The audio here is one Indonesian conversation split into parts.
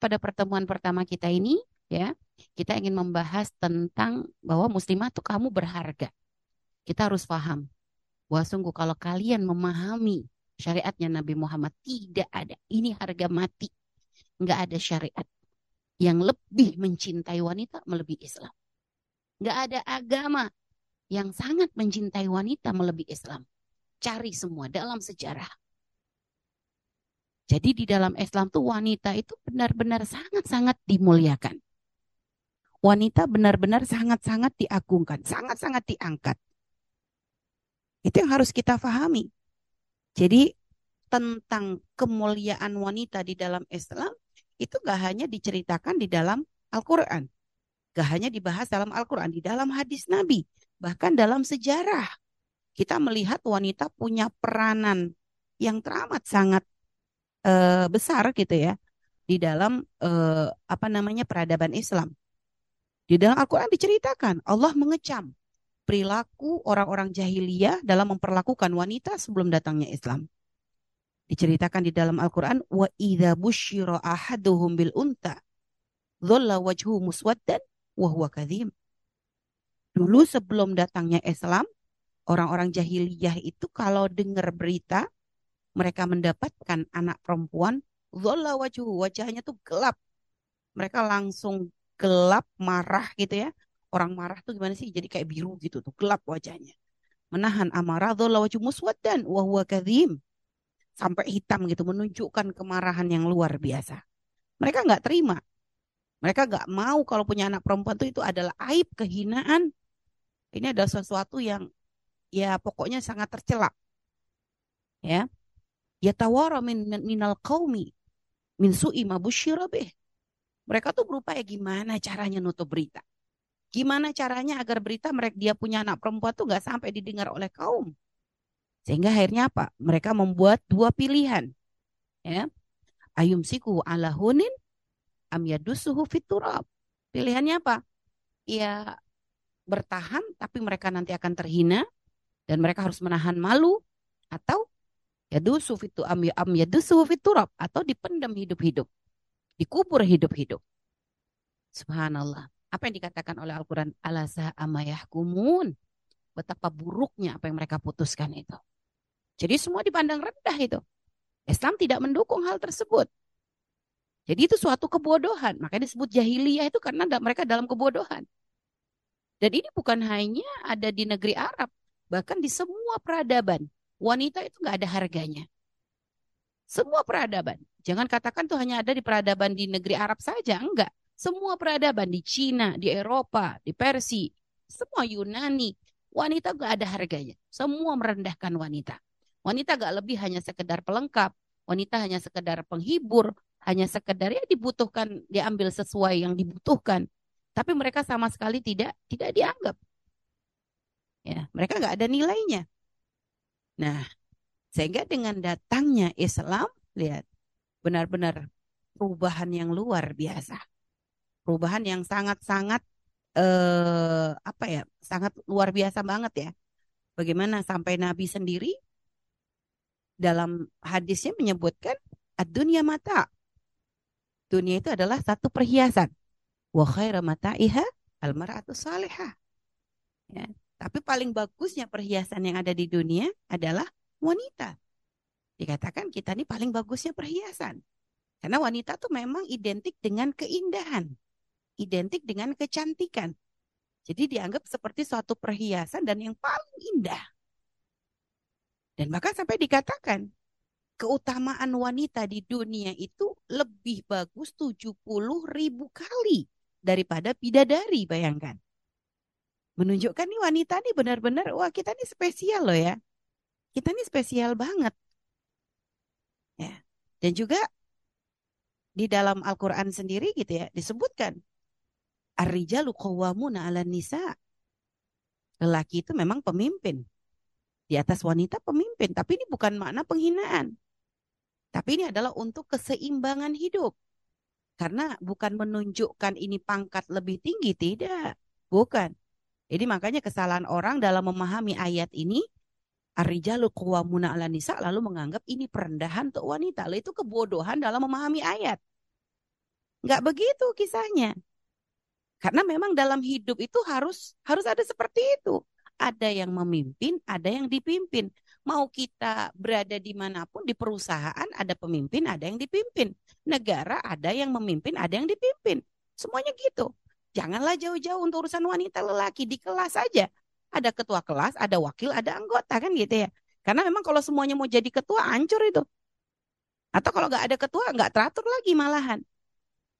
pada pertemuan pertama kita ini, ya, kita ingin membahas tentang bahwa muslimah tuh kamu berharga. Kita harus paham bahwa sungguh kalau kalian memahami syariatnya Nabi Muhammad tidak ada. Ini harga mati. Nggak ada syariat yang lebih mencintai wanita melebihi Islam. Nggak ada agama yang sangat mencintai wanita melebihi Islam. Cari semua dalam sejarah. Jadi di dalam Islam tuh wanita itu benar-benar sangat-sangat dimuliakan. Wanita benar-benar sangat-sangat diagungkan, sangat-sangat diangkat. Itu yang harus kita pahami. Jadi tentang kemuliaan wanita di dalam Islam itu gak hanya diceritakan di dalam Al-Quran. Gak hanya dibahas dalam Al-Quran, di dalam hadis Nabi. Bahkan dalam sejarah. Kita melihat wanita punya peranan yang teramat sangat uh, besar gitu ya di dalam uh, apa namanya peradaban Islam. Di dalam Al-Qur'an diceritakan Allah mengecam perilaku orang-orang jahiliyah dalam memperlakukan wanita sebelum datangnya Islam. Diceritakan di dalam Al-Qur'an wa idza busyira ahaduhum bil unta dhalla wajhu muswaddan wa huwa kadhim. Dulu sebelum datangnya Islam, orang-orang jahiliyah itu kalau dengar berita mereka mendapatkan anak perempuan, zola wajhu, wajahnya tuh gelap. Mereka langsung gelap, marah gitu ya. Orang marah tuh gimana sih? Jadi kayak biru gitu tuh, gelap wajahnya. Menahan amarah, zola wajhu muswaddan, wahwa kadhim. Sampai hitam gitu, menunjukkan kemarahan yang luar biasa. Mereka nggak terima. Mereka nggak mau kalau punya anak perempuan tuh itu adalah aib, kehinaan. Ini adalah sesuatu yang ya pokoknya sangat tercela. Ya yatawara min minal qaumi min su'i ma. Mereka tuh berupaya gimana caranya nutup berita. Gimana caranya agar berita mereka dia punya anak perempuan tuh nggak sampai didengar oleh kaum. Sehingga akhirnya apa? Mereka membuat dua pilihan. Ya. Ayum siku ala hunin am yadusuhu fiturab. Pilihannya apa? Ya bertahan tapi mereka nanti akan terhina dan mereka harus menahan malu atau Yadusu fitu am, am yadusu fiturab atau dipendam hidup-hidup. Dikubur hidup-hidup. Subhanallah. Apa yang dikatakan oleh Al-Quran? Alasa amayahkumun. Betapa buruknya apa yang mereka putuskan itu. Jadi semua dipandang rendah itu. Islam tidak mendukung hal tersebut. Jadi itu suatu kebodohan. Makanya disebut jahiliyah itu karena mereka dalam kebodohan. Dan ini bukan hanya ada di negeri Arab. Bahkan di semua peradaban wanita itu nggak ada harganya. Semua peradaban. Jangan katakan tuh hanya ada di peradaban di negeri Arab saja, enggak. Semua peradaban di Cina, di Eropa, di Persia, semua Yunani, wanita nggak ada harganya. Semua merendahkan wanita. Wanita gak lebih hanya sekedar pelengkap, wanita hanya sekedar penghibur, hanya sekedar ya dibutuhkan, diambil sesuai yang dibutuhkan. Tapi mereka sama sekali tidak tidak dianggap. Ya, mereka nggak ada nilainya. Nah, sehingga dengan datangnya Islam, lihat, benar-benar perubahan yang luar biasa. Perubahan yang sangat-sangat eh, apa ya, sangat luar biasa banget ya. Bagaimana sampai Nabi sendiri dalam hadisnya menyebutkan dunia mata. Dunia itu adalah satu perhiasan. Wa khaira mata'iha al-mar'atu salihah. Ya. Tapi paling bagusnya perhiasan yang ada di dunia adalah wanita. Dikatakan kita ini paling bagusnya perhiasan. Karena wanita tuh memang identik dengan keindahan. Identik dengan kecantikan. Jadi dianggap seperti suatu perhiasan dan yang paling indah. Dan bahkan sampai dikatakan keutamaan wanita di dunia itu lebih bagus 70 ribu kali daripada bidadari bayangkan menunjukkan nih wanita nih benar-benar wah kita nih spesial loh ya. Kita nih spesial banget. Ya. Dan juga di dalam Al-Qur'an sendiri gitu ya disebutkan Ar-rijalu qawwamuna 'alan nisa. Lelaki itu memang pemimpin. Di atas wanita pemimpin, tapi ini bukan makna penghinaan. Tapi ini adalah untuk keseimbangan hidup. Karena bukan menunjukkan ini pangkat lebih tinggi, tidak. Bukan. Jadi makanya kesalahan orang dalam memahami ayat ini Ar-rijalu qawwamuna 'ala nisa lalu menganggap ini perendahan untuk wanita. Lalu itu kebodohan dalam memahami ayat. Nggak begitu kisahnya. Karena memang dalam hidup itu harus harus ada seperti itu. Ada yang memimpin, ada yang dipimpin. Mau kita berada di mana pun di perusahaan ada pemimpin, ada yang dipimpin. Negara ada yang memimpin, ada yang dipimpin. Semuanya gitu. Janganlah jauh-jauh untuk urusan wanita lelaki di kelas saja. Ada ketua kelas, ada wakil, ada anggota kan gitu ya. Karena memang kalau semuanya mau jadi ketua hancur itu. Atau kalau nggak ada ketua nggak teratur lagi malahan.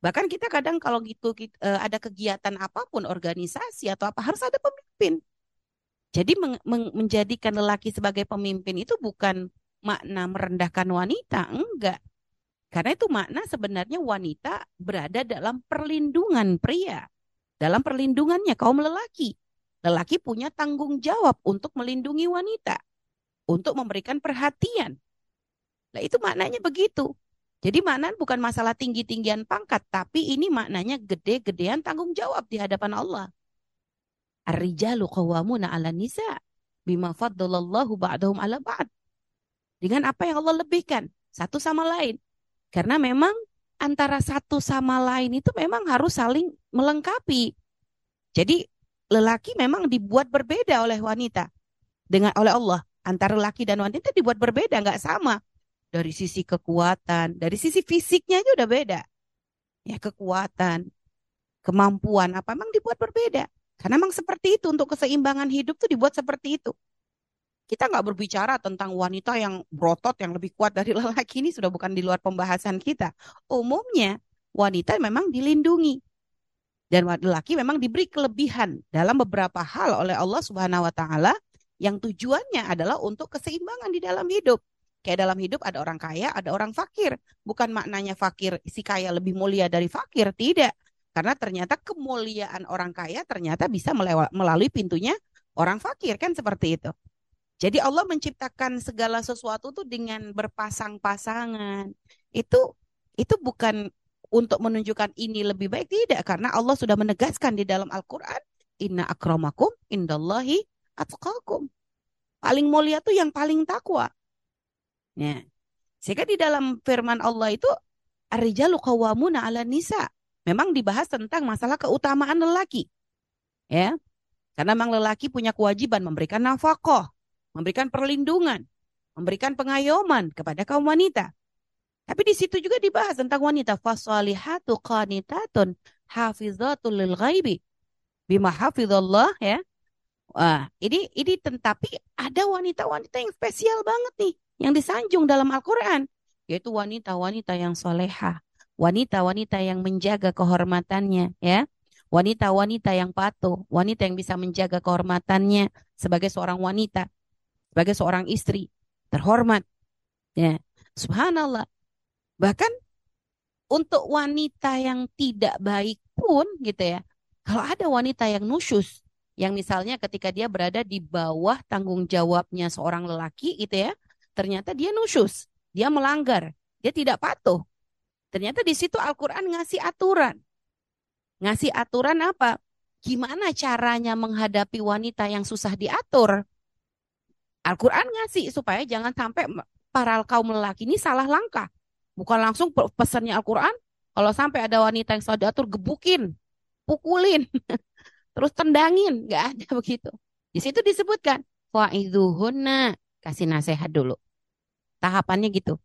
Bahkan kita kadang kalau gitu eh, ada kegiatan apa pun, organisasi atau apa harus ada pemimpin. Jadi men men menjadikan lelaki sebagai pemimpin itu bukan makna merendahkan wanita, enggak. Karena itu makna sebenarnya wanita berada dalam perlindungan pria, dalam perlindungannya kaum lelaki. Lelaki punya tanggung jawab untuk melindungi wanita, untuk memberikan perhatian. Nah, itu maknanya begitu. Jadi makna bukan masalah tinggi-tinggian pangkat, tapi ini maknanya gede-gedean tanggung jawab di hadapan Allah. Ar-rijalu qawwamuna 'ala nisa bima faddalallahu ba'dahum 'ala ba'd. Dengan apa yang Allah lebihkan satu sama lain. Karena memang antara satu sama lain itu memang harus saling melengkapi. Jadi lelaki memang dibuat berbeda oleh wanita dengan oleh Allah antara laki dan wanita dibuat berbeda nggak sama dari sisi kekuatan, dari sisi fisiknya aja udah beda. Ya, kekuatan, kemampuan apa memang dibuat berbeda. Karena memang seperti itu untuk keseimbangan hidup tuh dibuat seperti itu. Kita nggak berbicara tentang wanita yang berotot yang lebih kuat dari lelaki ini sudah bukan di luar pembahasan kita. Umumnya wanita memang dilindungi dan lelaki memang diberi kelebihan dalam beberapa hal oleh Allah Subhanahu wa taala yang tujuannya adalah untuk keseimbangan di dalam hidup. Kayak dalam hidup ada orang kaya, ada orang fakir. Bukan maknanya fakir si kaya lebih mulia dari fakir, tidak. Karena ternyata kemuliaan orang kaya ternyata bisa melalui pintunya orang fakir kan seperti itu. Jadi Allah menciptakan segala sesuatu tuh dengan berpasang-pasangan. Itu itu bukan untuk menunjukkan ini lebih baik tidak karena Allah sudah menegaskan di dalam Al-Qur'an inna akramakum indallahi atqakum. Paling mulia tuh yang paling takwa. Ya. Sehingga di dalam firman Allah itu ar-rijalu qawwamuna 'ala nisa. Memang dibahas tentang masalah keutamaan lelaki. Ya. Karena memang lelaki punya kewajiban memberikan nafkah, memberikan perlindungan, memberikan pengayoman kepada kaum wanita. Tapi di situ juga dibahas tentang wanita fasalihatu qanitatun hafizatul lil ghaibi bima hafizallah ya. Wah, ini ini tetapi ada wanita-wanita yang spesial banget nih yang disanjung dalam Al-Quran, yaitu wanita-wanita yang soleha, wanita-wanita yang menjaga kehormatannya, ya, wanita-wanita yang patuh, wanita yang bisa menjaga kehormatannya sebagai seorang wanita, sebagai seorang istri terhormat, ya, subhanallah. Bahkan untuk wanita yang tidak baik pun, gitu ya, kalau ada wanita yang nusyus, yang misalnya ketika dia berada di bawah tanggung jawabnya seorang lelaki, gitu ya, ternyata dia nusyus, dia melanggar, dia tidak patuh. Ternyata di situ Al-Quran ngasih aturan. Ngasih aturan apa? Gimana caranya menghadapi wanita yang susah diatur? Al-Quran ngasih supaya jangan sampai para kaum lelaki ini salah langkah. Bukan langsung pesannya Al-Quran, kalau sampai ada wanita yang susah diatur, gebukin, pukulin, terus tendangin. Nggak ada begitu. Di situ disebutkan, Fa'iduhunna kasih nasihat dulu. Tahapannya gitu.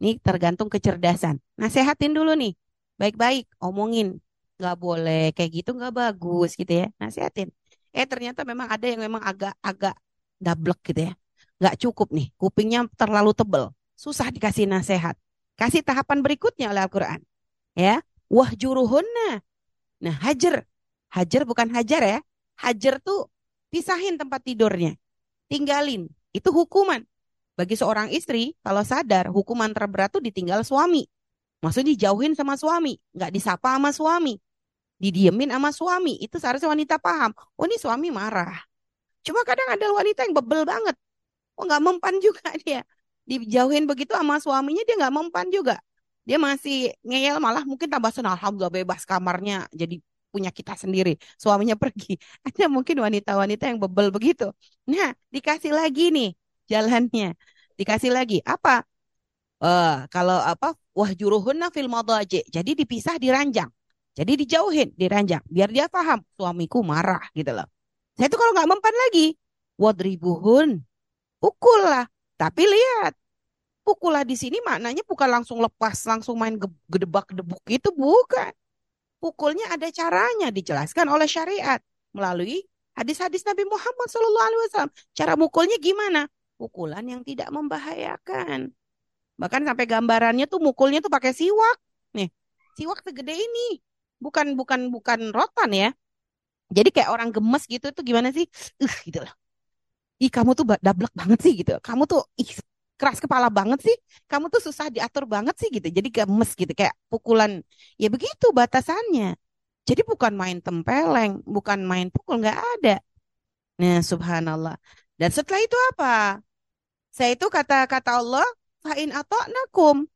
Ini tergantung kecerdasan. Nasehatin dulu nih. Baik-baik, omongin. Gak boleh kayak gitu gak bagus gitu ya. Nasehatin. Eh ternyata memang ada yang memang agak-agak dablek gitu ya. Gak cukup nih. Kupingnya terlalu tebel. Susah dikasih nasihat. Kasih tahapan berikutnya oleh Al-Quran. Ya. Wah juruhunna. Nah hajar. Hajar bukan hajar ya. Hajar tuh pisahin tempat tidurnya. Tinggalin itu hukuman. Bagi seorang istri, kalau sadar hukuman terberat itu ditinggal suami. Maksudnya dijauhin sama suami, nggak disapa sama suami. Didiemin sama suami, itu seharusnya wanita paham. Oh ini suami marah. Cuma kadang ada wanita yang bebel banget. Oh nggak mempan juga dia. Dijauhin begitu sama suaminya dia nggak mempan juga. Dia masih ngeyel malah mungkin tambah senang. Alhamdulillah bebas kamarnya jadi punya kita sendiri. Suaminya pergi. Ada mungkin wanita-wanita yang bebel begitu. Nah, dikasih lagi nih jalannya. Dikasih lagi apa? Uh, kalau apa wahjuruhunna fil madaji. Jadi dipisah di ranjang. Jadi dijauhin di ranjang biar dia paham suamiku marah gitu loh. Saya itu kalau nggak mempan lagi, wadribuhun. Pukul lah. Tapi lihat, pukul lah di sini maknanya bukan langsung lepas, langsung main gedebak-gedebuk itu bukan. Pukulnya ada caranya dijelaskan oleh syariat melalui hadis-hadis Nabi Muhammad SAW. Cara mukulnya gimana? Pukulan yang tidak membahayakan. Bahkan sampai gambarannya tuh mukulnya tuh pakai siwak. Nih, siwak segede ini. Bukan bukan bukan rotan ya. Jadi kayak orang gemes gitu tuh gimana sih? Uh, gitu lah. Ih, kamu tuh dablek banget sih gitu. Kamu tuh ih, keras kepala banget sih. Kamu tuh susah diatur banget sih gitu. Jadi gemes gitu kayak pukulan. Ya begitu batasannya. Jadi bukan main tempeleng, bukan main pukul nggak ada. Nah, subhanallah. Dan setelah itu apa? Saya itu kata-kata Allah, fa'in nakum.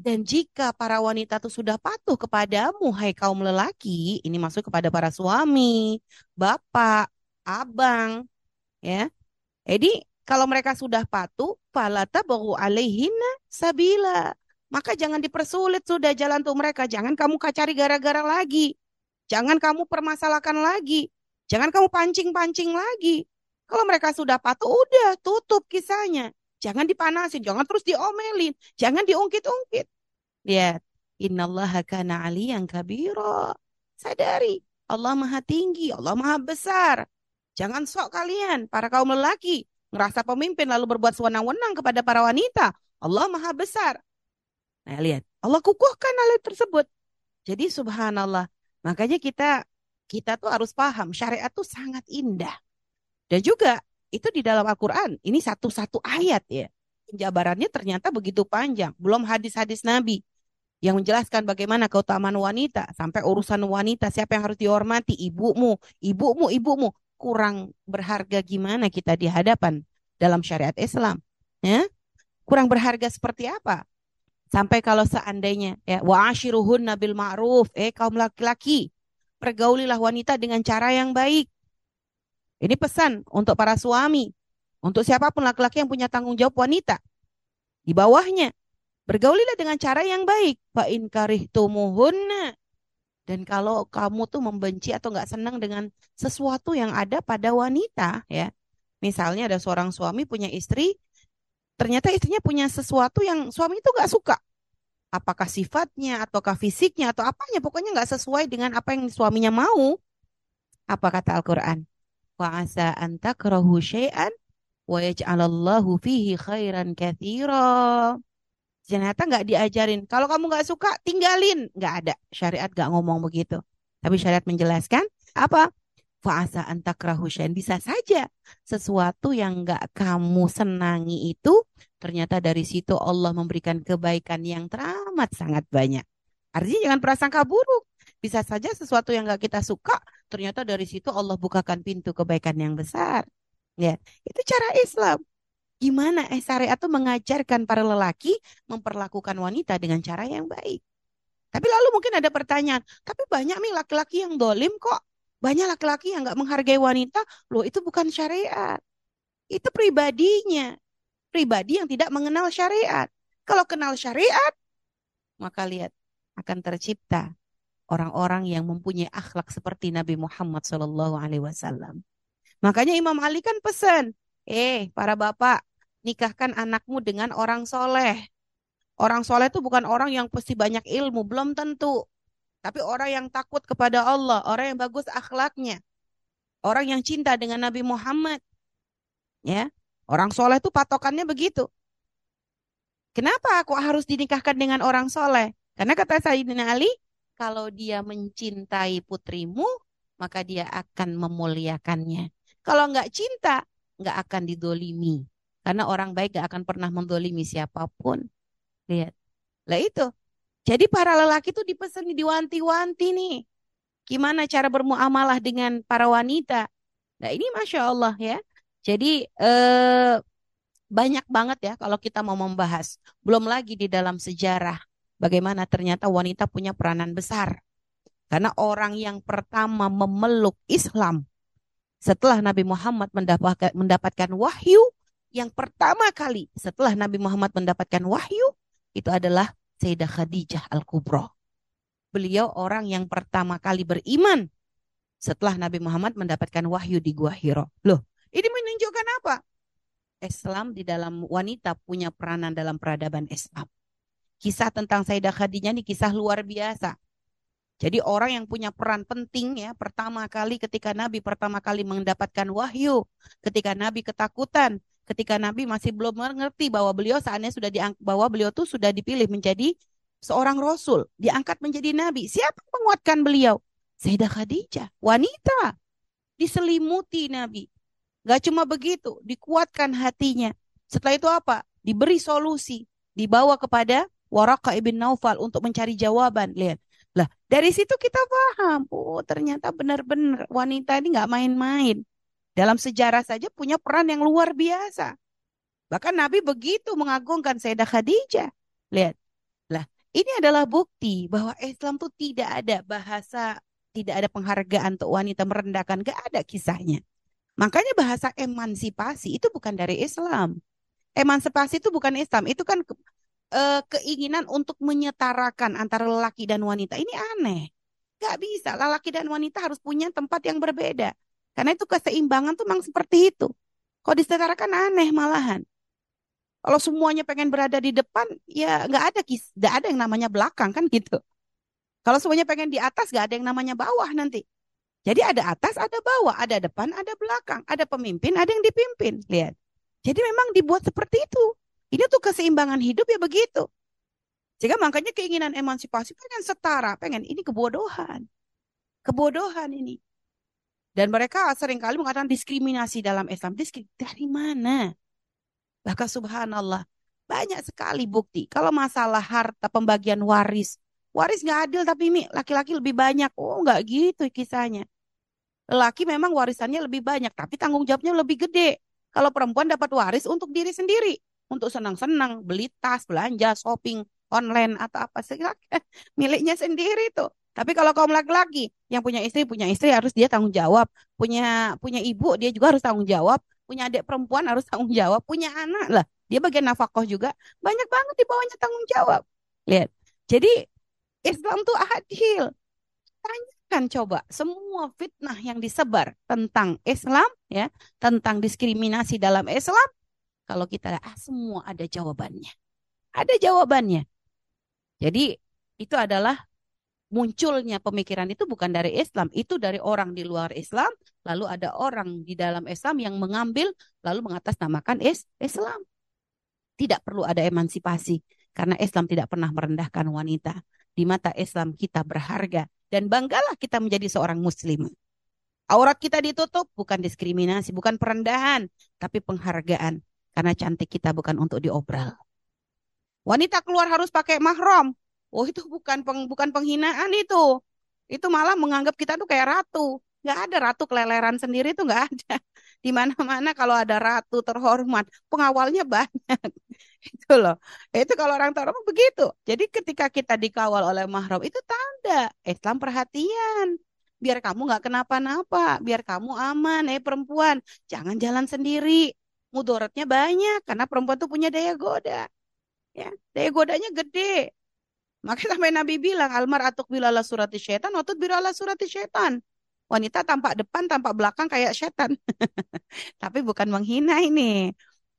Dan jika para wanita itu sudah patuh kepadamu, hai kaum lelaki, ini masuk kepada para suami, bapak, abang, ya. Jadi kalau mereka sudah patuh, falata baru alaihina sabila. Maka jangan dipersulit sudah jalan tuh mereka. Jangan kamu kacari gara-gara lagi. Jangan kamu permasalahkan lagi. Jangan kamu pancing-pancing lagi. Kalau mereka sudah patuh, udah tutup kisahnya. Jangan dipanasin, jangan terus diomelin, jangan diungkit-ungkit. Lihat, innallaha kana aliyan kabira. Sadari, Allah maha tinggi, Allah maha besar. Jangan sok kalian, para kaum lelaki, ngerasa pemimpin lalu berbuat sewenang-wenang kepada para wanita. Allah maha besar. Nah, lihat, Allah kukuhkan hal tersebut. Jadi subhanallah. Makanya kita kita tuh harus paham syariat tuh sangat indah. Dan juga itu di dalam Al-Qur'an. Ini satu-satu ayat ya. Penjabarannya ternyata begitu panjang. Belum hadis-hadis Nabi yang menjelaskan bagaimana keutamaan wanita sampai urusan wanita siapa yang harus dihormati ibumu ibumu ibumu kurang berharga gimana kita di hadapan dalam syariat Islam. Ya? Kurang berharga seperti apa? Sampai kalau seandainya ya wa ashiruhun nabil ma'ruf, eh kaum laki-laki, pergaulilah wanita dengan cara yang baik. Ini pesan untuk para suami, untuk siapa pun laki-laki yang punya tanggung jawab wanita. Di bawahnya, bergaulilah dengan cara yang baik. Fa in karihtumuhunna dan kalau kamu tuh membenci atau nggak senang dengan sesuatu yang ada pada wanita, ya, misalnya ada seorang suami punya istri, ternyata istrinya punya sesuatu yang suami itu nggak suka. Apakah sifatnya, ataukah fisiknya, atau apanya, pokoknya nggak sesuai dengan apa yang suaminya mau. Apa kata Al-Quran? Wa asa anta kerahu syai'an wa yaj'alallahu fihi khairan kathira. Ternyata nggak diajarin. Kalau kamu nggak suka, tinggalin. Nggak ada. Syariat nggak ngomong begitu. Tapi syariat menjelaskan apa? Fa'asa antakrahu Bisa saja sesuatu yang nggak kamu senangi itu ternyata dari situ Allah memberikan kebaikan yang teramat sangat banyak. Artinya jangan prasangka buruk. Bisa saja sesuatu yang nggak kita suka ternyata dari situ Allah bukakan pintu kebaikan yang besar. Ya, itu cara Islam. Gimana eh syariat itu mengajarkan para lelaki memperlakukan wanita dengan cara yang baik. Tapi lalu mungkin ada pertanyaan, tapi banyak nih laki-laki yang dolim kok. Banyak laki-laki yang nggak menghargai wanita, loh itu bukan syariat. Itu pribadinya. Pribadi yang tidak mengenal syariat. Kalau kenal syariat, maka lihat akan tercipta orang-orang yang mempunyai akhlak seperti Nabi Muhammad SAW. Makanya Imam Ali kan pesan, eh para bapak, nikahkan anakmu dengan orang soleh. Orang soleh itu bukan orang yang pasti banyak ilmu, belum tentu. Tapi orang yang takut kepada Allah, orang yang bagus akhlaknya. Orang yang cinta dengan Nabi Muhammad. Ya, Orang soleh itu patokannya begitu. Kenapa aku harus dinikahkan dengan orang soleh? Karena kata Sayyidina Ali, kalau dia mencintai putrimu, maka dia akan memuliakannya. Kalau nggak cinta, nggak akan didolimi. Karena orang baik gak akan pernah mendolimi siapa pun. Lihat. Lah itu. Jadi para lelaki itu dipesan diwanti-wanti nih. Gimana cara bermuamalah dengan para wanita. Nah ini Masya Allah ya. Jadi eh, banyak banget ya kalau kita mau membahas. Belum lagi di dalam sejarah. Bagaimana ternyata wanita punya peranan besar. Karena orang yang pertama memeluk Islam setelah Nabi Muhammad mendapatkan, wahyu yang pertama kali setelah Nabi Muhammad mendapatkan wahyu itu adalah Sayyidah Khadijah Al-Kubra. Beliau orang yang pertama kali beriman setelah Nabi Muhammad mendapatkan wahyu di Gua Hiro. Loh, ini menunjukkan apa? Islam di dalam wanita punya peranan dalam peradaban Islam. Kisah tentang Sayyidah Khadijah ini kisah luar biasa. Jadi orang yang punya peran penting ya pertama kali ketika Nabi pertama kali mendapatkan wahyu, ketika Nabi ketakutan, ketika Nabi masih belum mengerti bahwa beliau saatnya sudah diangkat bahwa beliau tuh sudah dipilih menjadi seorang rasul, diangkat menjadi nabi. Siapa menguatkan beliau? Sayyidah Khadijah, wanita. Diselimuti Nabi. Gak cuma begitu, dikuatkan hatinya. Setelah itu apa? Diberi solusi, dibawa kepada Waraka ibn Naufal untuk mencari jawaban. Lihat, lah, dari situ kita paham, oh ternyata benar-benar wanita ini nggak main-main. Dalam sejarah saja punya peran yang luar biasa. Bahkan Nabi begitu mengagungkan Sayyidah Khadijah. Lihat, lah ini adalah bukti bahwa Islam itu tidak ada bahasa, tidak ada penghargaan untuk wanita merendahkan, gak ada kisahnya. Makanya bahasa emansipasi itu bukan dari Islam. Emansipasi itu bukan Islam, itu kan uh, keinginan untuk menyetarakan antara lelaki dan wanita. Ini aneh. Gak bisa. Lelaki dan wanita harus punya tempat yang berbeda. Karena itu keseimbangan tuh memang seperti itu. Kalau disetarakan aneh malahan. Kalau semuanya pengen berada di depan, ya nggak ada kis, nggak ada yang namanya belakang kan gitu. Kalau semuanya pengen di atas, nggak ada yang namanya bawah nanti. Jadi ada atas, ada bawah, ada depan, ada belakang, ada pemimpin, ada yang dipimpin. Lihat. Jadi memang dibuat seperti itu. Ini tuh keseimbangan hidup ya begitu. Sehingga makanya keinginan emansipasi pengen setara, pengen ini kebodohan. Kebodohan ini. Dan mereka sering kali mengatakan diskriminasi dalam Islam. Diskriminasi dari mana? Bahkan subhanallah, banyak sekali bukti. Kalau masalah harta pembagian waris, waris nggak adil tapi ini laki-laki lebih banyak. Oh nggak gitu kisahnya. Laki memang warisannya lebih banyak, tapi tanggung jawabnya lebih gede. Kalau perempuan dapat waris untuk diri sendiri untuk senang-senang, beli tas, belanja, shopping online atau apa sih miliknya sendiri tuh. Tapi kalau kaum laki-laki yang punya istri, punya istri harus dia tanggung jawab. Punya punya ibu dia juga harus tanggung jawab. Punya adik perempuan harus tanggung jawab. Punya anak lah, dia bagian nafkah juga. Banyak banget di bawahnya tanggung jawab. Lihat. Jadi Islam tuh adil. Tanyakan coba semua fitnah yang disebar tentang Islam ya, tentang diskriminasi dalam Islam kalau kita ah, semua ada jawabannya. Ada jawabannya. Jadi itu adalah munculnya pemikiran itu bukan dari Islam, itu dari orang di luar Islam, lalu ada orang di dalam Islam yang mengambil lalu mengatasnamakan is Islam. Tidak perlu ada emansipasi karena Islam tidak pernah merendahkan wanita. Di mata Islam kita berharga dan banggalah kita menjadi seorang muslim. Aurat kita ditutup bukan diskriminasi, bukan perendahan, tapi penghargaan. Karena cantik kita bukan untuk diobral. Wanita keluar harus pakai mahram. Oh itu bukan peng, bukan penghinaan itu. Itu malah menganggap kita tuh kayak ratu. Gak ada ratu keleleran sendiri tuh gak ada. Di mana-mana kalau ada ratu terhormat, pengawalnya banyak. itu loh. Itu kalau orang terhormat begitu. Jadi ketika kita dikawal oleh mahram itu tanda Islam perhatian biar kamu nggak kenapa-napa, biar kamu aman, eh perempuan, jangan jalan sendiri, mudaratnya banyak karena perempuan tuh punya daya goda. Ya, daya godanya gede. Maka sampai Nabi bilang almar atuk bilala surati syaitan, otut bilala surati syaitan. Wanita tampak depan, tampak belakang kayak setan. Tapi bukan menghina ini.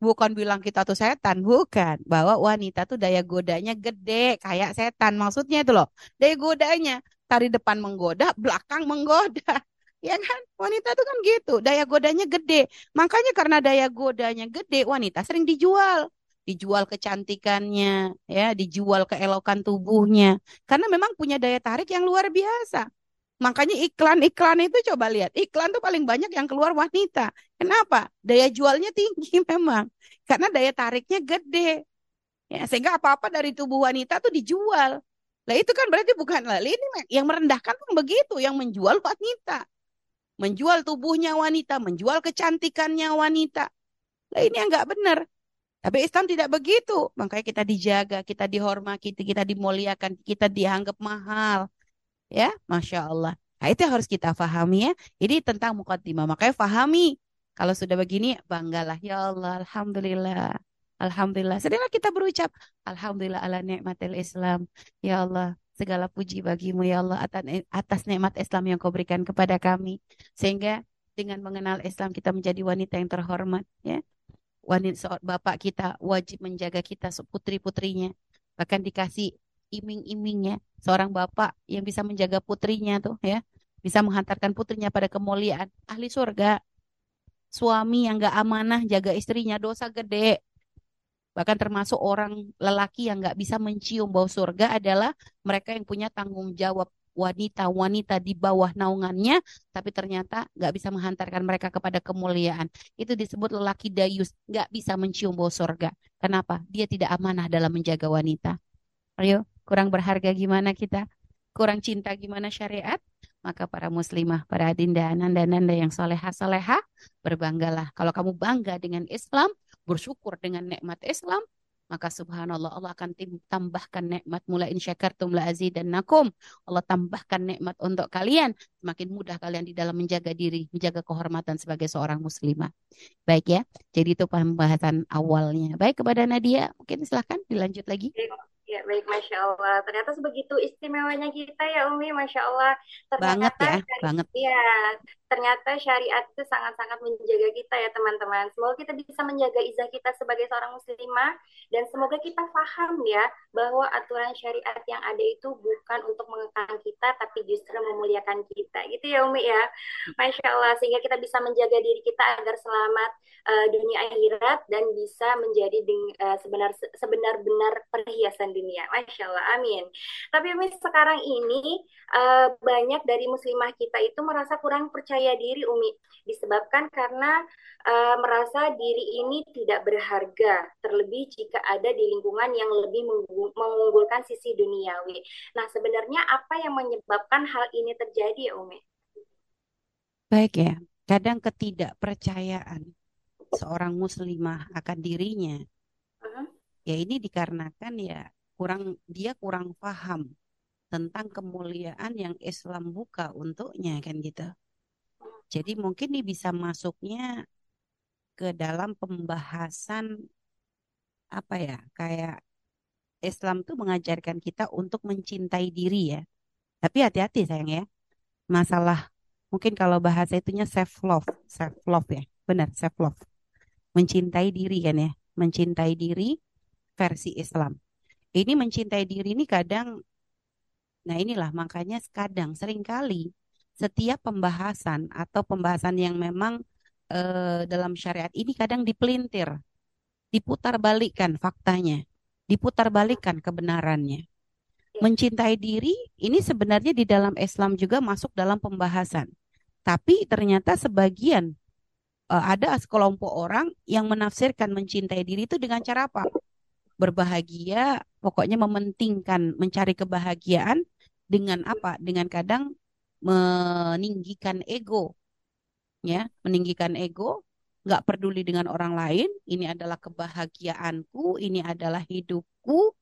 Bukan bilang kita tuh setan, bukan. Bahwa wanita tuh daya godanya gede kayak setan. Maksudnya itu loh. Daya godanya. Tari depan menggoda, belakang menggoda. Ya kan? Wanita itu kan gitu, daya godanya gede. Makanya karena daya godanya gede, wanita sering dijual. Dijual kecantikannya, ya, dijual keelokan tubuhnya. Karena memang punya daya tarik yang luar biasa. Makanya iklan-iklan itu coba lihat, iklan tuh paling banyak yang keluar wanita. Kenapa? Daya jualnya tinggi memang. Karena daya tariknya gede. Ya, sehingga apa-apa dari tubuh wanita tuh dijual. Nah itu kan berarti bukan lah ini yang merendahkan pun begitu, yang menjual wanita menjual tubuhnya wanita, menjual kecantikannya wanita. Lah ini yang nggak benar. Tapi Islam tidak begitu. Makanya kita dijaga, kita dihormati, kita dimuliakan, kita dianggap mahal. Ya, Masya Allah. Nah, itu harus kita pahami ya. Ini tentang mukaddimah. Makanya pahami. Kalau sudah begini, banggalah. Ya Allah, Alhamdulillah. Alhamdulillah. Setelah kita berucap, Alhamdulillah ala nikmatil Islam. Ya Allah, segala puji bagimu ya Allah atas, nikmat Islam yang kau berikan kepada kami. Sehingga dengan mengenal Islam kita menjadi wanita yang terhormat. ya Wanita bapak kita wajib menjaga kita putri-putrinya. Bahkan dikasih iming-imingnya. Seorang bapak yang bisa menjaga putrinya tuh ya. Bisa menghantarkan putrinya pada kemuliaan. Ahli surga. Suami yang gak amanah jaga istrinya dosa gede. Bahkan termasuk orang lelaki yang nggak bisa mencium bau surga adalah mereka yang punya tanggung jawab wanita-wanita di bawah naungannya, tapi ternyata nggak bisa menghantarkan mereka kepada kemuliaan. Itu disebut lelaki dayus, nggak bisa mencium bau surga. Kenapa? Dia tidak amanah dalam menjaga wanita. Ayo, kurang berharga gimana kita? Kurang cinta gimana syariat? Maka para muslimah, para adinda, nanda-nanda yang soleha-soleha, berbanggalah. Kalau kamu bangga dengan Islam, bersyukur dengan nikmat Islam, maka subhanallah Allah akan tambahkan nikmat mula in syakartum la nakum. Allah tambahkan nikmat untuk kalian semakin mudah kalian di dalam menjaga diri menjaga kehormatan sebagai seorang muslimah baik ya jadi itu pembahasan awalnya baik kepada Nadia mungkin silahkan dilanjut lagi Ya, baik, Masya Allah. Ternyata sebegitu istimewanya kita ya, Umi, Masya Allah. Ternyata, banget ya, banget. Iya, ternyata syariat itu sangat-sangat menjaga kita ya teman-teman. Semoga kita bisa menjaga izah kita sebagai seorang muslimah dan semoga kita paham ya bahwa aturan syariat yang ada itu bukan untuk mengekang kita tapi justru memuliakan kita. Gitu ya Umi ya. Masya Allah sehingga kita bisa menjaga diri kita agar selamat uh, dunia akhirat dan bisa menjadi uh, sebenar sebenar-benar perhiasan dunia. Masya Allah. Amin. Tapi Umi sekarang ini uh, banyak dari muslimah kita itu merasa kurang percaya percaya diri Umi disebabkan karena uh, merasa diri ini tidak berharga terlebih jika ada di lingkungan yang lebih mengunggulkan sisi duniawi. Nah, sebenarnya apa yang menyebabkan hal ini terjadi ya Umi? Baik ya, kadang ketidakpercayaan seorang muslimah akan dirinya. Uh-huh. Ya ini dikarenakan ya kurang dia kurang paham tentang kemuliaan yang Islam buka untuknya kan gitu. Jadi mungkin ini bisa masuknya ke dalam pembahasan apa ya, kayak Islam tuh mengajarkan kita untuk mencintai diri ya. Tapi hati-hati sayang ya. Masalah mungkin kalau bahasa itunya self love, self love ya. Benar, self love. Mencintai diri kan ya. Mencintai diri versi Islam. Ini mencintai diri ini kadang Nah inilah makanya kadang sering kali setiap pembahasan atau pembahasan yang memang uh, dalam syariat ini kadang dipelintir, diputar balikan faktanya, diputar balikan kebenarannya. Mencintai diri ini sebenarnya di dalam Islam juga masuk dalam pembahasan. Tapi ternyata sebagian uh, ada sekelompok orang yang menafsirkan mencintai diri itu dengan cara apa? Berbahagia, pokoknya mementingkan mencari kebahagiaan dengan apa? Dengan kadang meninggikan ego ya meninggikan ego nggak peduli dengan orang lain ini adalah kebahagiaanku ini adalah hidupku.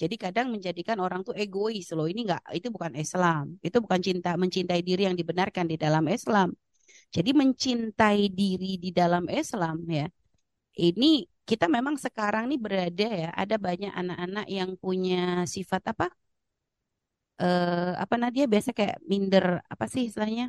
Jadi kadang menjadikan orang tuh egois loh ini nggak itu bukan Islam itu bukan cinta mencintai diri yang dibenarkan di dalam Islam. Jadi mencintai diri di dalam Islam ya ini kita memang sekarang nih berada ya ada banyak anak-anak yang punya sifat apa uh, apa Nadia biasa kayak minder apa sih istilahnya?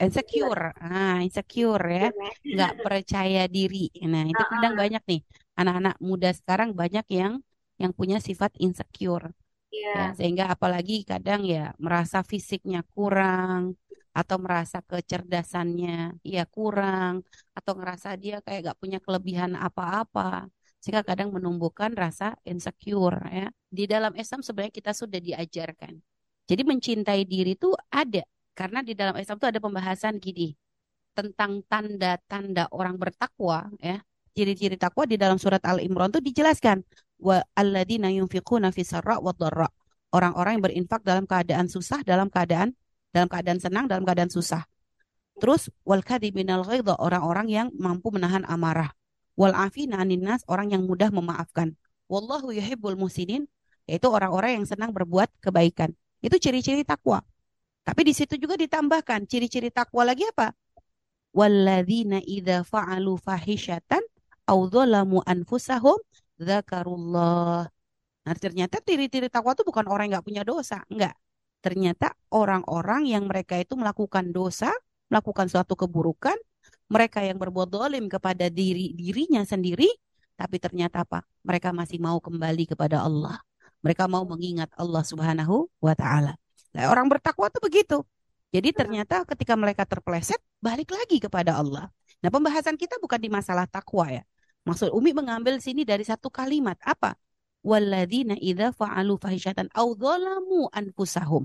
Insecure. Ah insecure ya. Nggak percaya diri. Nah itu kadang banyak nih. Anak-anak muda sekarang banyak yang yang punya sifat insecure. Yeah. ya sehingga apalagi kadang ya merasa fisiknya kurang atau merasa kecerdasannya ya kurang atau ngerasa dia kayak gak punya kelebihan apa-apa sehingga kadang menumbuhkan rasa insecure ya. Di dalam Islam sebenarnya kita sudah diajarkan. Jadi mencintai diri itu ada karena di dalam Islam itu ada pembahasan gini tentang tanda-tanda orang bertakwa ya. Ciri-ciri takwa di dalam surat Al Imran itu dijelaskan wa alladzina yunfiquna fi sarra. Orang-orang yang berinfak dalam keadaan susah, dalam keadaan dalam keadaan senang, dalam keadaan susah. Terus wal kadhibinal orang-orang yang mampu menahan amarah wal afina nas orang yang mudah memaafkan. Wallahu yuhibbul muhsinin yaitu orang-orang yang senang berbuat kebaikan. Itu ciri-ciri takwa. Tapi di situ juga ditambahkan ciri-ciri takwa lagi apa? Walladzina idza fa'alu fahishatan aw dzalamu anfusahum Zakarullah. Nah, ternyata ciri-ciri takwa itu bukan orang yang nggak punya dosa. Enggak. Ternyata orang-orang yang mereka itu melakukan dosa, melakukan suatu keburukan, mereka yang berbuat dolim kepada diri dirinya sendiri, tapi ternyata apa? Mereka masih mau kembali kepada Allah. Mereka mau mengingat Allah Subhanahu wa taala. Nah, orang bertakwa itu begitu. Jadi ternyata ketika mereka terpeleset, balik lagi kepada Allah. Nah, pembahasan kita bukan di masalah takwa ya. Maksud Umi mengambil sini dari satu kalimat. Apa? Walladzina idza fa'alu fahishatan aw dzalamu anfusahum.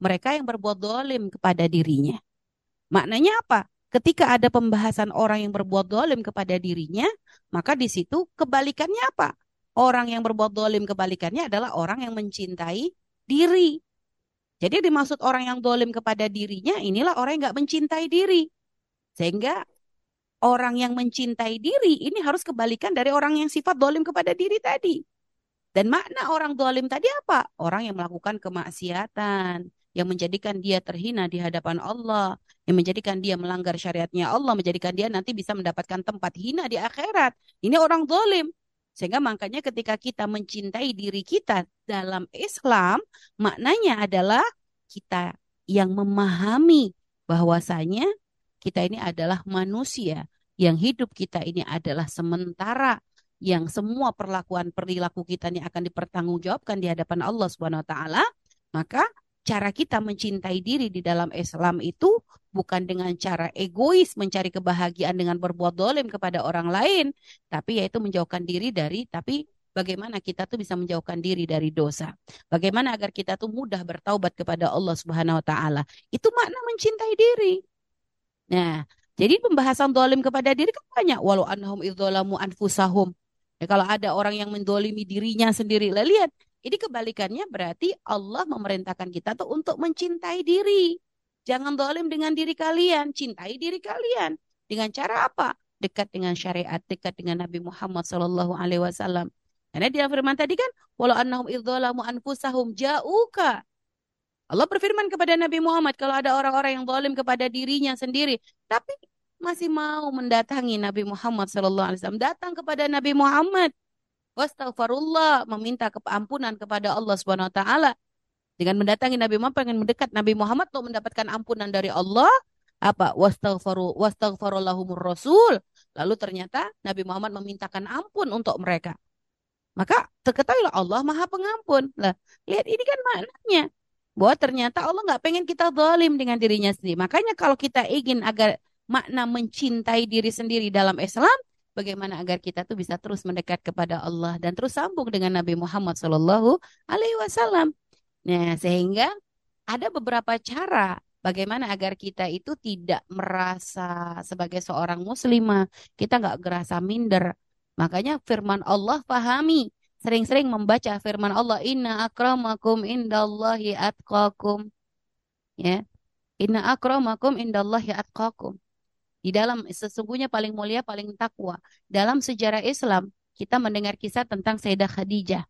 Mereka yang berbuat dolim kepada dirinya. Maknanya apa? Ketika ada pembahasan orang yang berbuat dolim kepada dirinya, maka di situ kebalikannya apa? Orang yang berbuat dolim kebalikannya adalah orang yang mencintai diri. Jadi dimaksud orang yang dolim kepada dirinya, inilah orang yang nggak mencintai diri. Sehingga orang yang mencintai diri ini harus kebalikan dari orang yang sifat dolim kepada diri tadi. Dan makna orang dolim tadi apa? Orang yang melakukan kemaksiatan, yang menjadikan dia terhina di hadapan Allah, yang menjadikan dia melanggar syariatnya Allah, menjadikan dia nanti bisa mendapatkan tempat hina di akhirat. Ini orang dolim. Sehingga makanya ketika kita mencintai diri kita dalam Islam, maknanya adalah kita yang memahami bahwasanya kita ini adalah manusia, yang hidup kita ini adalah sementara, yang semua perlakuan perilaku kita ini akan dipertanggungjawabkan di hadapan Allah Subhanahu wa taala, maka cara kita mencintai diri di dalam Islam itu bukan dengan cara egois mencari kebahagiaan dengan berbuat dolim kepada orang lain, tapi yaitu menjauhkan diri dari, tapi bagaimana kita tuh bisa menjauhkan diri dari dosa. Bagaimana agar kita tuh mudah bertaubat kepada Allah Subhanahu wa taala. Itu makna mencintai diri. Nah, jadi pembahasan dolim kepada diri kan banyak. Walau anhum idzolamu anfusahum. Ya, kalau ada orang yang mendolimi dirinya sendiri, lihat ini kebalikannya berarti Allah memerintahkan kita tuh untuk mencintai diri. Jangan dolim dengan diri kalian, cintai diri kalian. Dengan cara apa? Dekat dengan syariat, dekat dengan Nabi Muhammad Sallallahu Alaihi Wasallam. Karena di firman tadi kan, walau annahum idzalamu anfusahum ja'uka. Allah berfirman kepada Nabi Muhammad, kalau ada orang-orang yang dolim kepada dirinya sendiri, tapi masih mau mendatangi Nabi Muhammad Sallallahu Alaihi Wasallam, datang kepada Nabi Muhammad, Wastaghfirullah, meminta keampunan kepada Allah Subhanahu wa taala. Dengan mendatangi Nabi Muhammad pengen mendekat Nabi Muhammad untuk mendapatkan ampunan dari Allah, apa? Wastaghfaru wastaghfarullahumur rasul. Lalu ternyata Nabi Muhammad memintakan ampun untuk mereka. Maka terketahuilah Allah Maha Pengampun. Lah, lihat ini kan maknanya bahwa ternyata Allah nggak pengen kita zalim dengan dirinya sendiri. Makanya kalau kita ingin agar makna mencintai diri sendiri dalam Islam, bagaimana agar kita tuh bisa terus mendekat kepada Allah dan terus sambung dengan Nabi Muhammad Shallallahu Alaihi Wasallam. Nah, sehingga ada beberapa cara bagaimana agar kita itu tidak merasa sebagai seorang muslimah, kita nggak gerasa minder. Makanya firman Allah pahami. Sering-sering membaca firman Allah, Inna akramakum indallahi atqakum. Ya. Inna akramakum indallahi atqakum. Di dalam sesungguhnya paling mulia, paling takwa. Dalam sejarah Islam, kita mendengar kisah tentang Sayyidah Khadijah.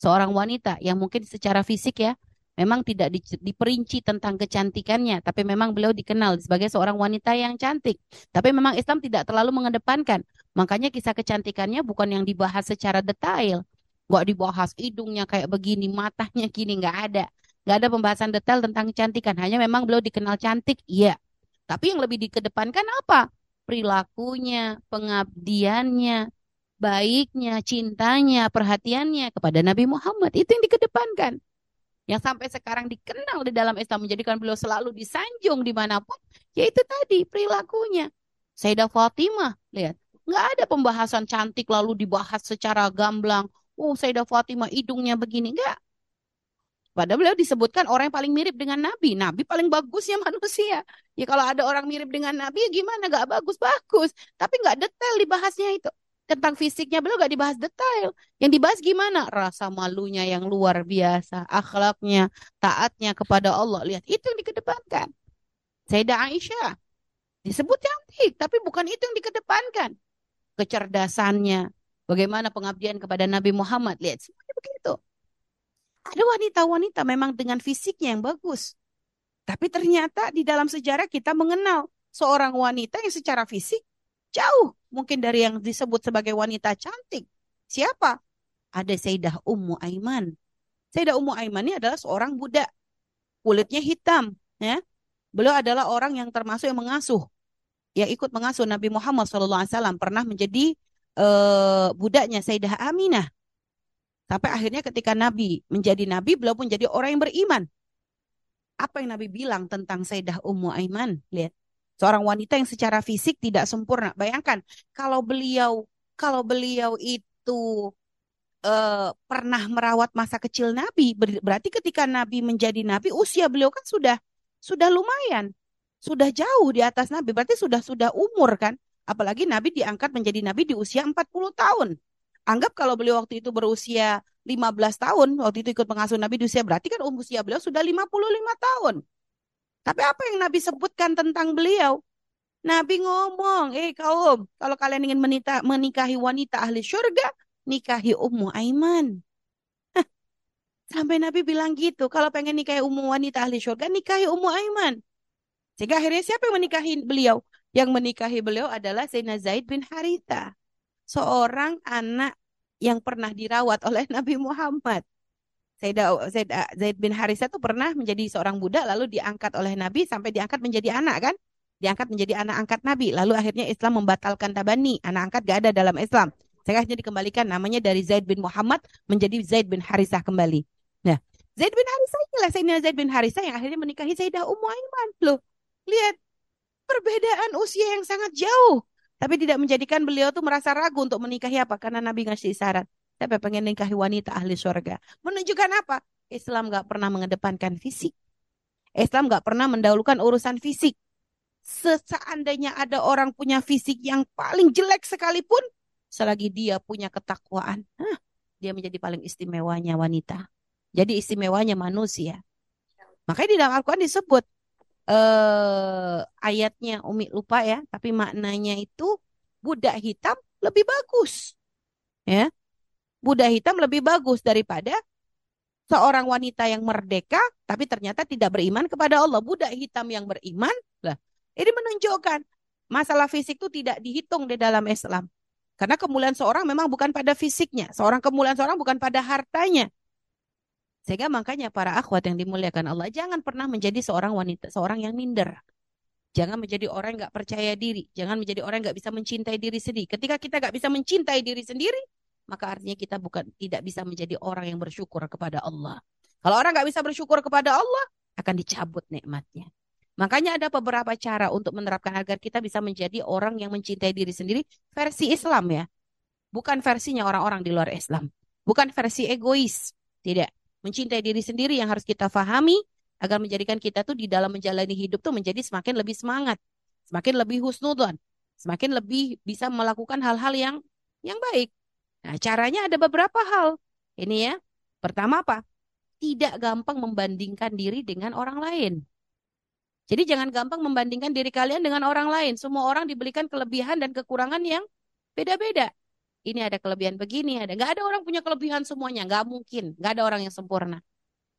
Seorang wanita yang mungkin secara fisik ya, memang tidak di, diperinci tentang kecantikannya, tapi memang beliau dikenal sebagai seorang wanita yang cantik. Tapi memang Islam tidak terlalu mengedepankan. Makanya kisah kecantikannya bukan yang dibahas secara detail. Gak dibahas hidungnya kayak begini, matanya gini, nggak ada. Nggak ada pembahasan detail tentang kecantikan. Hanya memang beliau dikenal cantik, iya. Tapi yang lebih dikedepankan apa? Perilakunya, pengabdiannya, baiknya, cintanya, perhatiannya kepada Nabi Muhammad. Itu yang dikedepankan. Yang sampai sekarang dikenal di dalam Islam menjadikan beliau selalu disanjung di mana pun. Yaitu tadi perilakunya. Sayyidah Fatimah, lihat. Nggak ada pembahasan cantik lalu dibahas secara gamblang. Oh Sayyidah Fatimah hidungnya begini. Enggak. Padahal beliau disebutkan orang yang paling mirip dengan Nabi. Nabi paling bagusnya manusia. Ya kalau ada orang mirip dengan Nabi, gimana? Gak bagus-bagus. Tapi gak detail dibahasnya itu. Tentang fisiknya beliau gak dibahas detail. Yang dibahas gimana? Rasa malunya yang luar biasa. Akhlaknya, taatnya kepada Allah. Lihat, itu yang dikedepankan. Sayyidah Aisyah. Disebut cantik, tapi bukan itu yang dikedepankan. Kecerdasannya. Bagaimana pengabdian kepada Nabi Muhammad. Lihat, semuanya begitu. Ada wanita-wanita memang dengan fisiknya yang bagus. Tapi ternyata di dalam sejarah kita mengenal seorang wanita yang secara fisik jauh mungkin dari yang disebut sebagai wanita cantik. Siapa? Ada Sayyidah Ummu Aiman. Sayyidah Ummu Aiman ini adalah seorang budak. Kulitnya hitam. Ya. Beliau adalah orang yang termasuk yang mengasuh. Yang ikut mengasuh Nabi Muhammad SAW. Pernah menjadi uh, budaknya Sayyidah Aminah. Sampai akhirnya ketika Nabi menjadi Nabi, beliau pun jadi orang yang beriman. Apa yang Nabi bilang tentang Sayyidah Ummu Aiman? Lihat. Seorang wanita yang secara fisik tidak sempurna. Bayangkan kalau beliau kalau beliau itu uh, pernah merawat masa kecil Nabi, berarti ketika Nabi menjadi Nabi, usia beliau kan sudah sudah lumayan, sudah jauh di atas Nabi, berarti sudah sudah umur kan. Apalagi Nabi diangkat menjadi Nabi di usia 40 tahun. Anggap kalau beliau waktu itu berusia 15 tahun, waktu itu ikut pengasuh Nabi di usia berarti kan usia beliau sudah 55 tahun. Tapi apa yang Nabi sebutkan tentang beliau? Nabi ngomong, eh kaum, kalau kalian ingin menita, menikahi wanita ahli syurga, nikahi Ummu Aiman. Sampai Nabi bilang gitu, kalau pengen nikahi ummu wanita ahli syurga, nikahi Ummu Aiman. Sehingga akhirnya siapa yang menikahi beliau? Yang menikahi beliau adalah Sayyidina Zaid bin Haritha. Seorang anak yang pernah dirawat oleh Nabi Muhammad. Zaid, bin Haritha itu pernah menjadi seorang budak lalu diangkat oleh Nabi sampai diangkat menjadi anak kan? Diangkat menjadi anak angkat Nabi. Lalu akhirnya Islam membatalkan tabani. Anak angkat gak ada dalam Islam. Akhirnya dikembalikan namanya dari Zaid bin Muhammad menjadi Zaid bin Harisah kembali. Nah, Zaid bin Harisah inilah Sayyidina Zaid bin Harisah yang akhirnya menikahi Sayyidah Ummu Aiman. Loh, lihat perbedaan usia yang sangat jauh. Tapi tidak menjadikan beliau tuh merasa ragu untuk menikahi apa? Karena Nabi ngasih syarat. Tapi pengen nikahi wanita ahli surga. Menunjukkan apa? Islam gak pernah mengedepankan fisik. Islam gak pernah mendahulukan urusan fisik. Seandainya ada orang punya fisik yang paling jelek sekalipun, selagi dia punya ketakwaan, huh, dia menjadi paling istimewanya wanita. Jadi istimewanya manusia. Makanya di dalam Al-Quran disebut uh, ayatnya Umi lupa ya, tapi maknanya itu budak hitam lebih bagus. Ya budak hitam lebih bagus daripada seorang wanita yang merdeka tapi ternyata tidak beriman kepada Allah. Budak hitam yang beriman, lah. Ini menunjukkan masalah fisik itu tidak dihitung di dalam Islam. Karena kemuliaan seorang memang bukan pada fisiknya, seorang kemuliaan seorang bukan pada hartanya. Sehingga makanya para akhwat yang dimuliakan Allah jangan pernah menjadi seorang wanita, seorang yang minder. Jangan menjadi orang yang gak percaya diri. Jangan menjadi orang yang gak bisa mencintai diri sendiri. Ketika kita gak bisa mencintai diri sendiri, maka artinya kita bukan tidak bisa menjadi orang yang bersyukur kepada Allah. Kalau orang nggak bisa bersyukur kepada Allah, akan dicabut nikmatnya. Makanya ada beberapa cara untuk menerapkan agar kita bisa menjadi orang yang mencintai diri sendiri versi Islam ya. Bukan versinya orang-orang di luar Islam. Bukan versi egois. Tidak. Mencintai diri sendiri yang harus kita fahami agar menjadikan kita tuh di dalam menjalani hidup tuh menjadi semakin lebih semangat, semakin lebih husnudon, semakin lebih bisa melakukan hal-hal yang yang baik. Nah, caranya ada beberapa hal. Ini ya. Pertama apa? Tidak gampang membandingkan diri dengan orang lain. Jadi jangan gampang membandingkan diri kalian dengan orang lain. Semua orang diberikan kelebihan dan kekurangan yang beda-beda. Ini ada kelebihan begini, ada. Nggak ada orang punya kelebihan semuanya. Nggak mungkin. Nggak ada orang yang sempurna.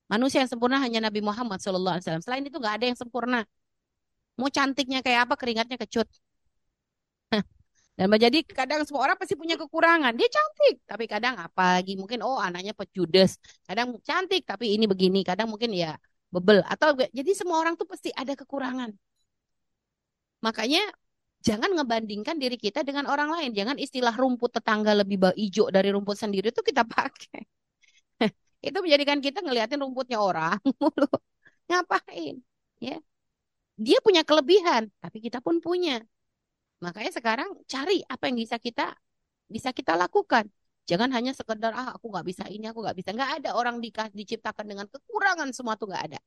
Manusia yang sempurna hanya Nabi Muhammad SAW. Selain itu nggak ada yang sempurna. Mau cantiknya kayak apa, keringatnya kecut. Dan menjadi kadang semua orang pasti punya kekurangan. Dia cantik, tapi kadang apa lagi mungkin oh anaknya pejudes. Kadang cantik tapi ini begini, kadang mungkin ya bebel atau jadi semua orang tuh pasti ada kekurangan. Makanya jangan ngebandingkan diri kita dengan orang lain. Jangan istilah rumput tetangga lebih hijau dari rumput sendiri itu kita pakai. itu menjadikan kita ngeliatin rumputnya orang mulu. Ngapain? Ya. Dia punya kelebihan, tapi kita pun punya. Makanya sekarang cari apa yang bisa kita bisa kita lakukan. Jangan hanya sekedar ah aku nggak bisa ini, aku nggak bisa. Nggak ada orang di, diciptakan dengan kekurangan semua tuh nggak ada.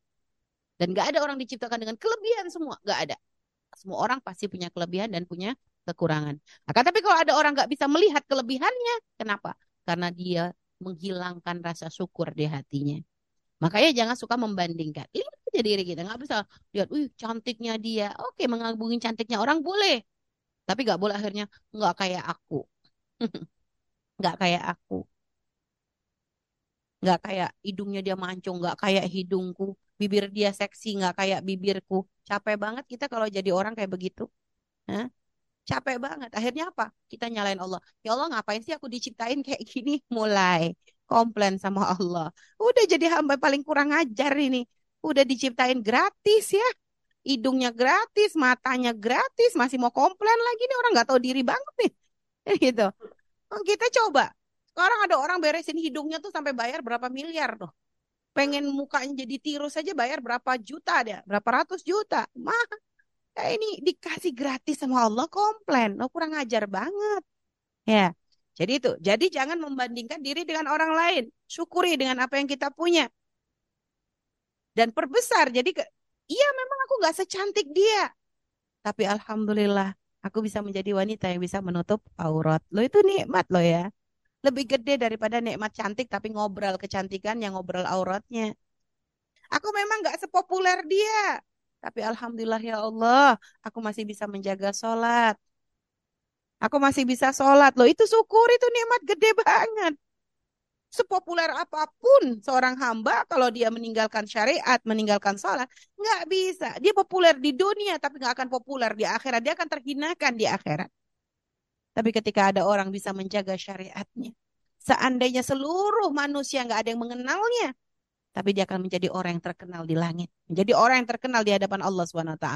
Dan nggak ada orang diciptakan dengan kelebihan semua, nggak ada. Semua orang pasti punya kelebihan dan punya kekurangan. Akan tapi kalau ada orang nggak bisa melihat kelebihannya, kenapa? Karena dia menghilangkan rasa syukur di hatinya. Makanya jangan suka membandingkan. Lihat aja diri kita, nggak bisa lihat, wih cantiknya dia. Oke, mengagumi cantiknya orang boleh. Tapi nggak boleh akhirnya nggak kayak aku. nggak kayak aku. Nggak kayak hidungnya dia mancung, nggak kayak hidungku. Bibir dia seksi, nggak kayak bibirku. Capek banget kita kalau jadi orang kayak begitu. Hah? Capek banget. Akhirnya apa? Kita nyalain Allah. Ya Allah ngapain sih aku diciptain kayak gini? Mulai komplain sama Allah. Udah jadi hamba paling kurang ajar ini. Udah diciptain gratis ya. Hidungnya gratis, matanya gratis, masih mau komplain lagi nih orang nggak tahu diri banget nih. Gitu. Oh, kita coba. Sekarang ada orang beresin hidungnya tuh sampai bayar berapa miliar tuh. Pengen mukanya jadi tirus saja bayar berapa juta dia, berapa ratus juta. Mah, kayak ini dikasih gratis sama Allah komplain. Lo kurang ajar banget. Ya. Jadi itu. Jadi jangan membandingkan diri dengan orang lain. Syukuri dengan apa yang kita punya. Dan perbesar. Jadi iya memang aku nggak secantik dia. Tapi alhamdulillah aku bisa menjadi wanita yang bisa menutup aurat. Lo itu nikmat lo ya lebih gede daripada nikmat cantik tapi ngobrol kecantikan yang ngobrol auratnya. Aku memang gak sepopuler dia. Tapi alhamdulillah ya Allah, aku masih bisa menjaga sholat. Aku masih bisa sholat. Loh itu syukur itu nikmat gede banget. Sepopuler apa pun seorang hamba kalau dia meninggalkan syariat, meninggalkan sholat, nggak bisa. Dia populer di dunia tapi nggak akan populer di akhirat. Dia akan terhinakan di akhirat. Tapi ketika ada orang bisa menjaga syariatnya, seandainya seluruh manusia nggak ada yang mengenalnya, tapi dia akan menjadi orang yang terkenal di langit, menjadi orang yang terkenal di hadapan Allah swt.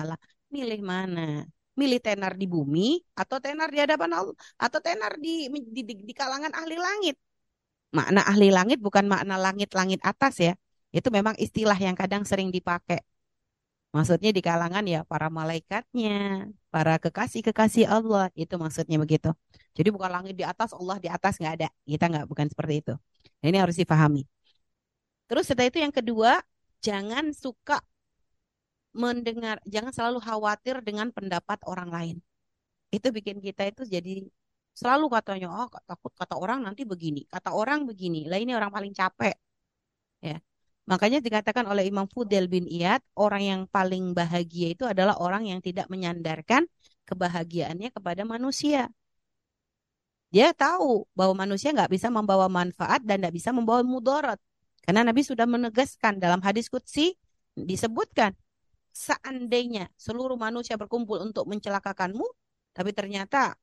Milih mana? Milih tenar di bumi atau tenar di hadapan Allah atau tenar di di, di, di kalangan ahli langit. Makna ahli langit bukan makna langit-langit atas ya. Itu memang istilah yang kadang sering dipakai Maksudnya di kalangan ya para malaikatnya, para kekasih-kekasih Allah, itu maksudnya begitu. Jadi bukan langit di atas, Allah di atas nggak ada. Kita nggak bukan seperti itu. Ini harus dipahami. Terus setelah itu yang kedua, jangan suka mendengar, jangan selalu khawatir dengan pendapat orang lain. Itu bikin kita itu jadi selalu katanya, oh takut kata orang nanti begini, kata orang begini. Lah ini orang paling capek. Ya. Makanya dikatakan oleh Imam Fudel bin Iyad, orang yang paling bahagia itu adalah orang yang tidak menyandarkan kebahagiaannya kepada manusia. Dia tahu bahwa manusia nggak bisa membawa manfaat dan nggak bisa membawa mudarat. Karena Nabi sudah menegaskan dalam hadis Qudsi disebutkan, seandainya seluruh manusia berkumpul untuk mencelakakanmu, tapi ternyata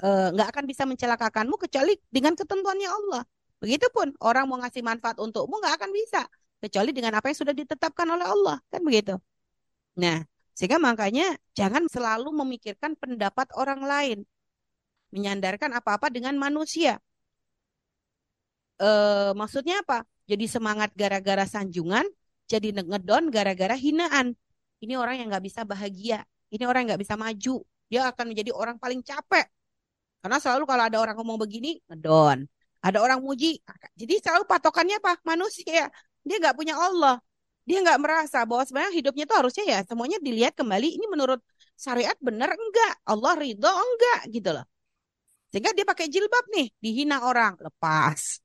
eh, nggak akan bisa mencelakakanmu kecuali dengan ketentuannya Allah. Begitupun orang mau ngasih manfaat untukmu nggak akan bisa kecuali dengan apa yang sudah ditetapkan oleh Allah kan begitu. Nah sehingga makanya jangan selalu memikirkan pendapat orang lain. Menyandarkan apa-apa dengan manusia. E, maksudnya apa? Jadi semangat gara-gara sanjungan jadi ngedon gara-gara hinaan. Ini orang yang nggak bisa bahagia. Ini orang yang nggak bisa maju. Dia akan menjadi orang paling capek. Karena selalu kalau ada orang ngomong begini ngedon ada orang muji jadi selalu patokannya apa? Manusia dia nggak punya Allah. Dia nggak merasa bahwa sebenarnya hidupnya itu harusnya ya semuanya dilihat kembali ini menurut syariat benar enggak, Allah ridho enggak gitu loh. Sehingga dia pakai jilbab nih, dihina orang, lepas.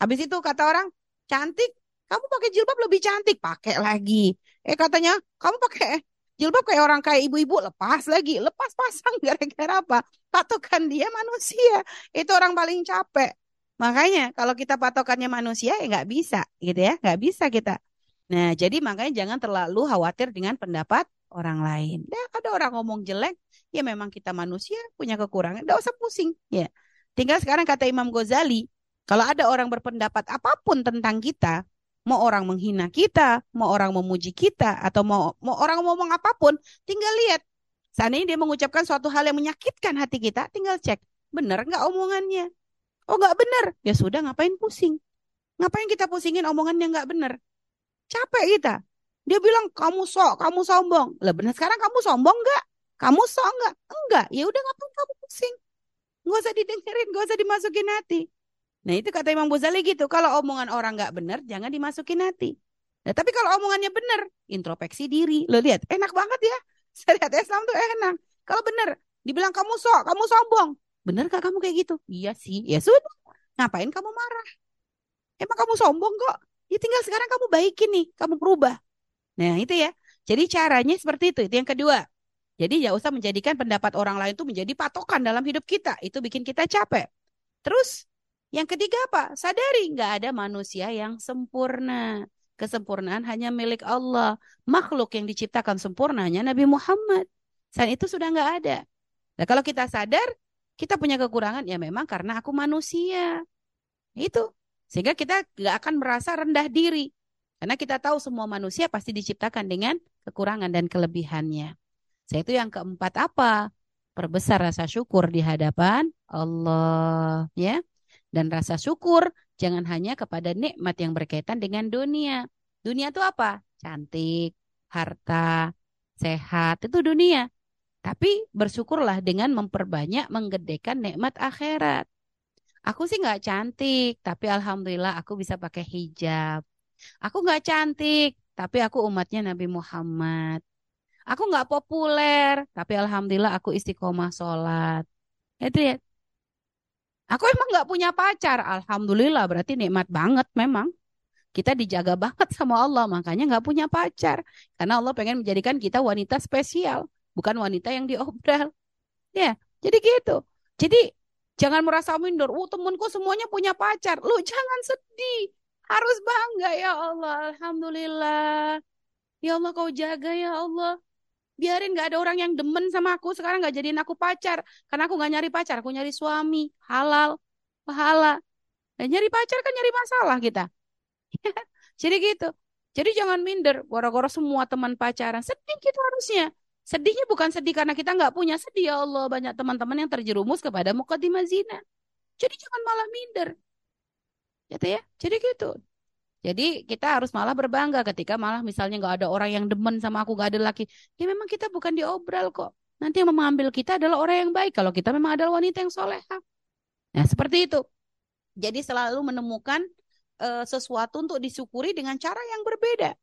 Habis itu kata orang, cantik, kamu pakai jilbab lebih cantik, pakai lagi. Eh katanya, kamu pakai jilbab kayak orang kayak ibu-ibu, lepas lagi, lepas pasang gara-gara apa? Patokan dia manusia, itu orang paling capek. Makanya kalau kita patokannya manusia ya nggak bisa gitu ya, nggak bisa kita. Nah jadi makanya jangan terlalu khawatir dengan pendapat orang lain. Nah, ada orang ngomong jelek, ya memang kita manusia punya kekurangan, nggak usah pusing ya. Tinggal sekarang kata Imam Ghazali, kalau ada orang berpendapat apa pun tentang kita, mau orang menghina kita, mau orang memuji kita, atau mau mau orang ngomong apa pun, tinggal lihat. Seandainya dia mengucapkan suatu hal yang menyakitkan hati kita, tinggal cek, benar nggak omongannya? Oh nggak benar. Ya sudah ngapain pusing? Ngapain kita pusingin omongan yang nggak benar? Capek kita. Dia bilang kamu sok, kamu sombong. Lah benar sekarang kamu sombong nggak? Kamu sok nggak? Enggak. Ya udah ngapain kamu pusing? Nggak usah didengerin, nggak usah dimasukin hati. Nah itu kata Imam Ghazali gitu. Kalau omongan orang nggak benar, jangan dimasukin hati. Nah, tapi kalau omongannya benar, introspeksi diri. Lo lihat, enak banget ya. Syariat Islam tuh enak. Kalau benar, dibilang kamu sok, kamu sombong. Bener gak kamu kayak gitu? Iya sih. Ya sudah. Ngapain kamu marah? Emang kamu sombong kok? Ya tinggal sekarang kamu baikin nih. Kamu berubah. Nah itu ya. Jadi caranya seperti itu. Itu yang kedua. Jadi ya usah menjadikan pendapat orang lain itu menjadi patokan dalam hidup kita. Itu bikin kita capek. Terus yang ketiga apa? Sadari nggak ada manusia yang sempurna. Kesempurnaan hanya milik Allah. Makhluk yang diciptakan sempurnanya Nabi Muhammad. Saat itu sudah nggak ada. Nah, kalau kita sadar, kita punya kekurangan ya memang karena aku manusia. Itu. Sehingga kita gak akan merasa rendah diri. Karena kita tahu semua manusia pasti diciptakan dengan kekurangan dan kelebihannya. Itu yang keempat apa? Perbesar rasa syukur di hadapan Allah. ya. Dan rasa syukur jangan hanya kepada nikmat yang berkaitan dengan dunia. Dunia itu apa? Cantik, harta, sehat. Itu dunia. Tapi bersyukurlah dengan memperbanyak menggedekan nikmat akhirat. Aku sih nggak cantik, tapi alhamdulillah aku bisa pakai hijab. Aku nggak cantik, tapi aku umatnya Nabi Muhammad. Aku nggak populer, tapi alhamdulillah aku istiqomah sholat. Itu ya. Aku emang nggak punya pacar, alhamdulillah berarti nikmat banget memang. Kita dijaga banget sama Allah, makanya nggak punya pacar. Karena Allah pengen menjadikan kita wanita spesial, bukan wanita yang diobral. Ya, jadi gitu. Jadi jangan merasa minder. Oh temanku semuanya punya pacar. Lu jangan sedih. Harus bangga ya Allah. Alhamdulillah. Ya Allah kau jaga ya Allah. Biarin gak ada orang yang demen sama aku. Sekarang gak jadiin aku pacar. Karena aku gak nyari pacar. Aku nyari suami. Halal. Pahala. Dan nyari pacar kan nyari masalah kita. Jadi gitu. Jadi jangan minder. Gara-gara semua teman pacaran. Sedih gitu harusnya. Sedihnya bukan sedih karena kita nggak punya. Sedih ya Allah. Banyak teman-teman yang terjerumus kepada mukadimah zina. Jadi jangan malah minder. Gitu ya. Jadi gitu. Jadi kita harus malah berbangga ketika malah misalnya nggak ada orang yang demen sama aku nggak ada laki. Ya memang kita bukan diobral kok. Nanti yang mengambil kita adalah orang yang baik. Kalau kita memang adalah wanita yang soleha. Nah seperti itu. Jadi selalu menemukan uh, sesuatu untuk disyukuri dengan cara yang berbeda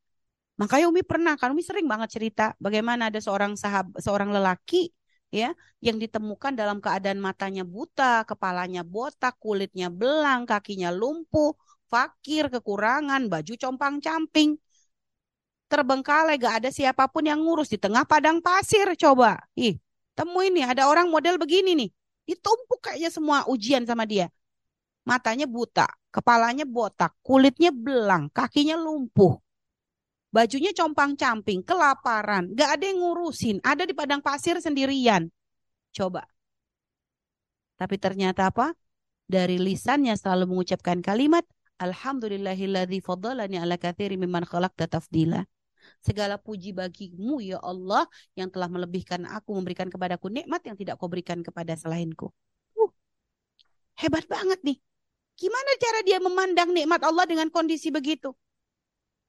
makanya Umi pernah kan Umi sering banget cerita bagaimana ada seorang sahabat seorang lelaki ya yang ditemukan dalam keadaan matanya buta, kepalanya botak, kulitnya belang, kakinya lumpuh, fakir, kekurangan, baju compang-camping, terbengkalai, gak ada siapa pun yang ngurus di tengah padang pasir. Coba, ih, temuin nih, ada orang model begini nih, ditumpuk kayaknya semua ujian sama dia. Matanya buta, kepalanya botak, kulitnya belang, kakinya lumpuh. Bajunya compang-camping, kelaparan, gak ada yang ngurusin, ada di padang pasir sendirian. Coba. Tapi ternyata apa? Dari lisannya selalu mengucapkan kalimat, Alhamdulillahilladzi faddalani ala kathiri mimman khalaqta tafdila. Segala puji bagimu ya Allah yang telah melebihkan aku memberikan kepadaku nikmat yang tidak kau berikan kepada selainku. Uh, hebat banget nih. Gimana cara dia memandang nikmat Allah dengan kondisi begitu?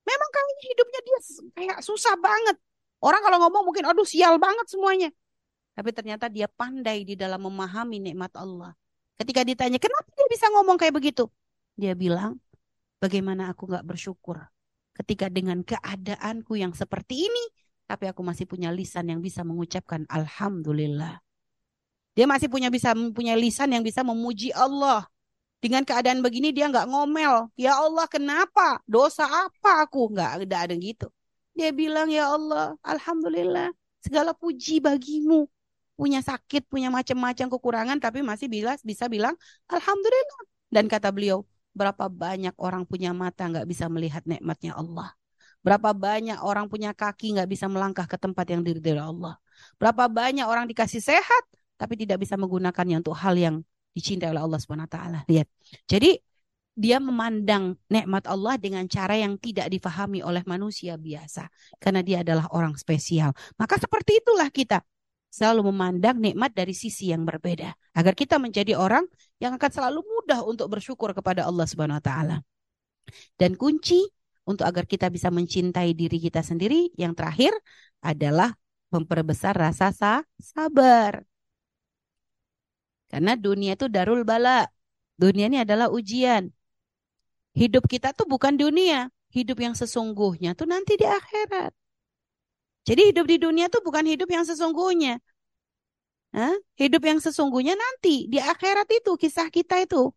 Memang kayaknya hidupnya dia kayak susah banget. Orang kalau ngomong mungkin aduh sial banget semuanya. Tapi ternyata dia pandai di dalam memahami nikmat Allah. Ketika ditanya kenapa dia bisa ngomong kayak begitu? Dia bilang, bagaimana aku gak bersyukur ketika dengan keadaanku yang seperti ini, tapi aku masih punya lisan yang bisa mengucapkan Alhamdulillah. Dia masih punya bisa punya lisan yang bisa memuji Allah. Dengan keadaan begini dia nggak ngomel. Ya Allah kenapa? Dosa apa aku? Nggak ada ada gitu. Dia bilang ya Allah, Alhamdulillah. Segala puji bagimu. Punya sakit, punya macam-macam kekurangan, tapi masih bisa, bisa bilang Alhamdulillah. Dan kata beliau, berapa banyak orang punya mata nggak bisa melihat nikmatnya Allah. Berapa banyak orang punya kaki nggak bisa melangkah ke tempat yang diridhoi Allah. Berapa banyak orang dikasih sehat tapi tidak bisa menggunakannya untuk hal yang dicintai oleh Allah Subhanahu wa taala. Lihat. Jadi dia memandang nikmat Allah dengan cara yang tidak difahami oleh manusia biasa karena dia adalah orang spesial. Maka seperti itulah kita selalu memandang nikmat dari sisi yang berbeda agar kita menjadi orang yang akan selalu mudah untuk bersyukur kepada Allah Subhanahu wa taala. Dan kunci untuk agar kita bisa mencintai diri kita sendiri yang terakhir adalah memperbesar rasa sabar. Karena dunia itu darul bala. Dunia ini adalah ujian. Hidup kita tuh bukan dunia. Hidup yang sesungguhnya tuh nanti di akhirat. Jadi hidup di dunia tuh bukan hidup yang sesungguhnya. Hah? Hidup yang sesungguhnya nanti di akhirat itu kisah kita itu.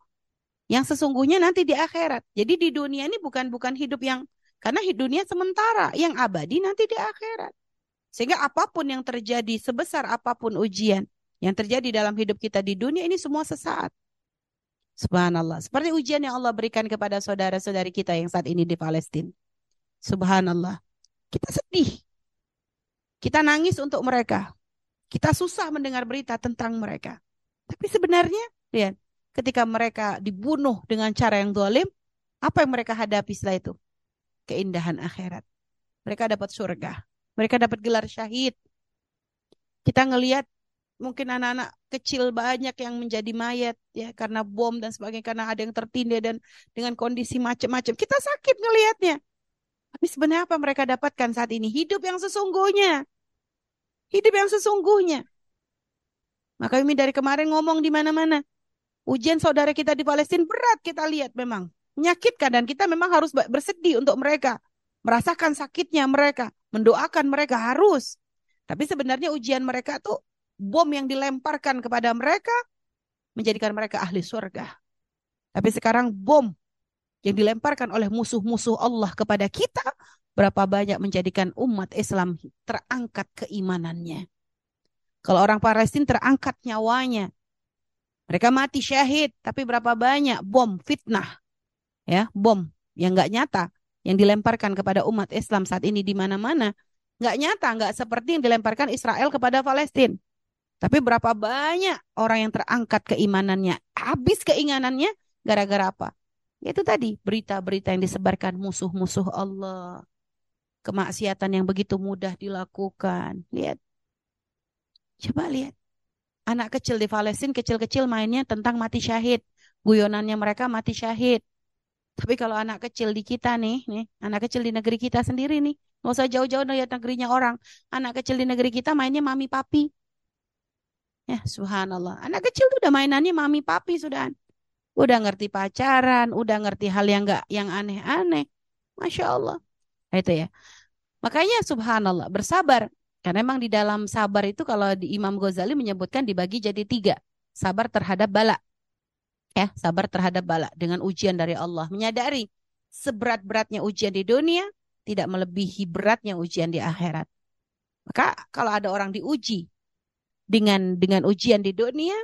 Yang sesungguhnya nanti di akhirat. Jadi di dunia ini bukan bukan hidup yang karena dunia sementara, yang abadi nanti di akhirat. Sehingga apa pun yang terjadi sebesar apa pun ujian, yang terjadi dalam hidup kita di dunia ini semua sesaat. Subhanallah. Seperti ujian yang Allah berikan kepada saudara-saudari kita yang saat ini di Palestina. Subhanallah. Kita sedih. Kita nangis untuk mereka. Kita susah mendengar berita tentang mereka. Tapi sebenarnya, lihat, ketika mereka dibunuh dengan cara yang dolim, apa yang mereka hadapi setelah itu? Keindahan akhirat. Mereka dapat surga. Mereka dapat gelar syahid. Kita ngelihat mungkin anak-anak kecil banyak yang menjadi mayat ya karena bom dan sebagainya karena ada yang tertindih dan dengan kondisi macam-macam. Kita sakit ngelihatnya. Tapi sebenarnya apa mereka dapatkan saat ini? Hidup yang sesungguhnya. Hidup yang sesungguhnya. Maka kami dari kemarin ngomong di mana-mana. Ujian saudara kita di Palestina berat kita lihat memang. Menyakitkan dan kita memang harus bersedih untuk mereka. Merasakan sakitnya mereka. Mendoakan mereka harus. Tapi sebenarnya ujian mereka tuh bom yang dilemparkan kepada mereka menjadikan mereka ahli surga. Tapi sekarang bom yang dilemparkan oleh musuh-musuh Allah kepada kita berapa banyak menjadikan umat Islam terangkat keimanannya. Kalau orang Palestina terangkat nyawanya. Mereka mati syahid, tapi berapa banyak bom fitnah. Ya, bom yang nggak nyata yang dilemparkan kepada umat Islam saat ini di mana-mana nggak nyata, nggak seperti yang dilemparkan Israel kepada Palestina. Tapi berapa banyak orang yang terangkat keimanannya, habis keinginannya gara-gara apa? Itu tadi berita-berita yang disebarkan musuh-musuh Allah. Kemaksiatan yang begitu mudah dilakukan. Lihat. Coba lihat. Anak kecil di Palestina kecil-kecil mainnya tentang mati syahid. Guyonannya mereka mati syahid. Tapi kalau anak kecil di kita nih, nih, anak kecil di negeri kita sendiri nih, nggak usah jauh-jauh lihat negerinya orang. Anak kecil di negeri kita mainnya mami papi. Ya, subhanallah. Anak kecil tuh udah mainannya mami papi sudah. Udah ngerti pacaran, udah ngerti hal yang enggak yang aneh-aneh. Masya Allah. Nah, itu ya. Makanya subhanallah, bersabar. Karena memang di dalam sabar itu kalau di Imam Ghazali menyebutkan dibagi jadi tiga. Sabar terhadap bala. Ya, sabar terhadap bala. Dengan ujian dari Allah. Menyadari seberat-beratnya ujian di dunia, tidak melebihi beratnya ujian di akhirat. Maka kalau ada orang diuji dengan dengan ujian di dunia,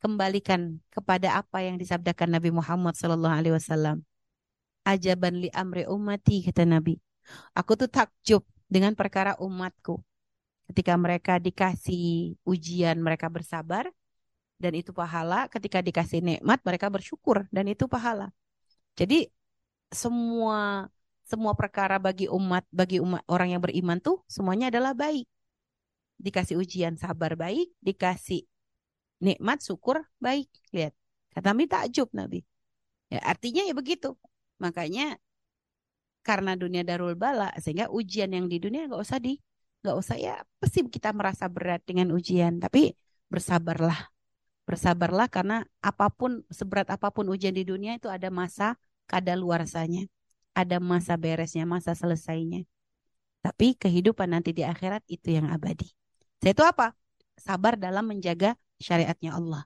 kembalikan kepada apa yang disabdakan Nabi Muhammad Sallallahu Alaihi Wasallam. Ajaban li amri umati kata Nabi. Aku tuh takjub dengan perkara umatku. Ketika mereka dikasih ujian, mereka bersabar dan itu pahala. Ketika dikasih nikmat, mereka bersyukur dan itu pahala. Jadi semua semua perkara bagi umat bagi umat orang yang beriman tuh semuanya adalah baik dikasih ujian sabar baik, dikasih nikmat syukur baik. Lihat, kata Nabi takjub Nabi. Ya, artinya ya begitu. Makanya karena dunia darul bala sehingga ujian yang di dunia nggak usah di nggak usah ya pasti kita merasa berat dengan ujian tapi bersabarlah bersabarlah karena apa pun seberat apa pun ujian di dunia itu ada masa kadaluarsanya ada masa beresnya masa selesainya tapi kehidupan nanti di akhirat itu yang abadi saya itu apa? Sabar dalam menjaga syariatnya Allah.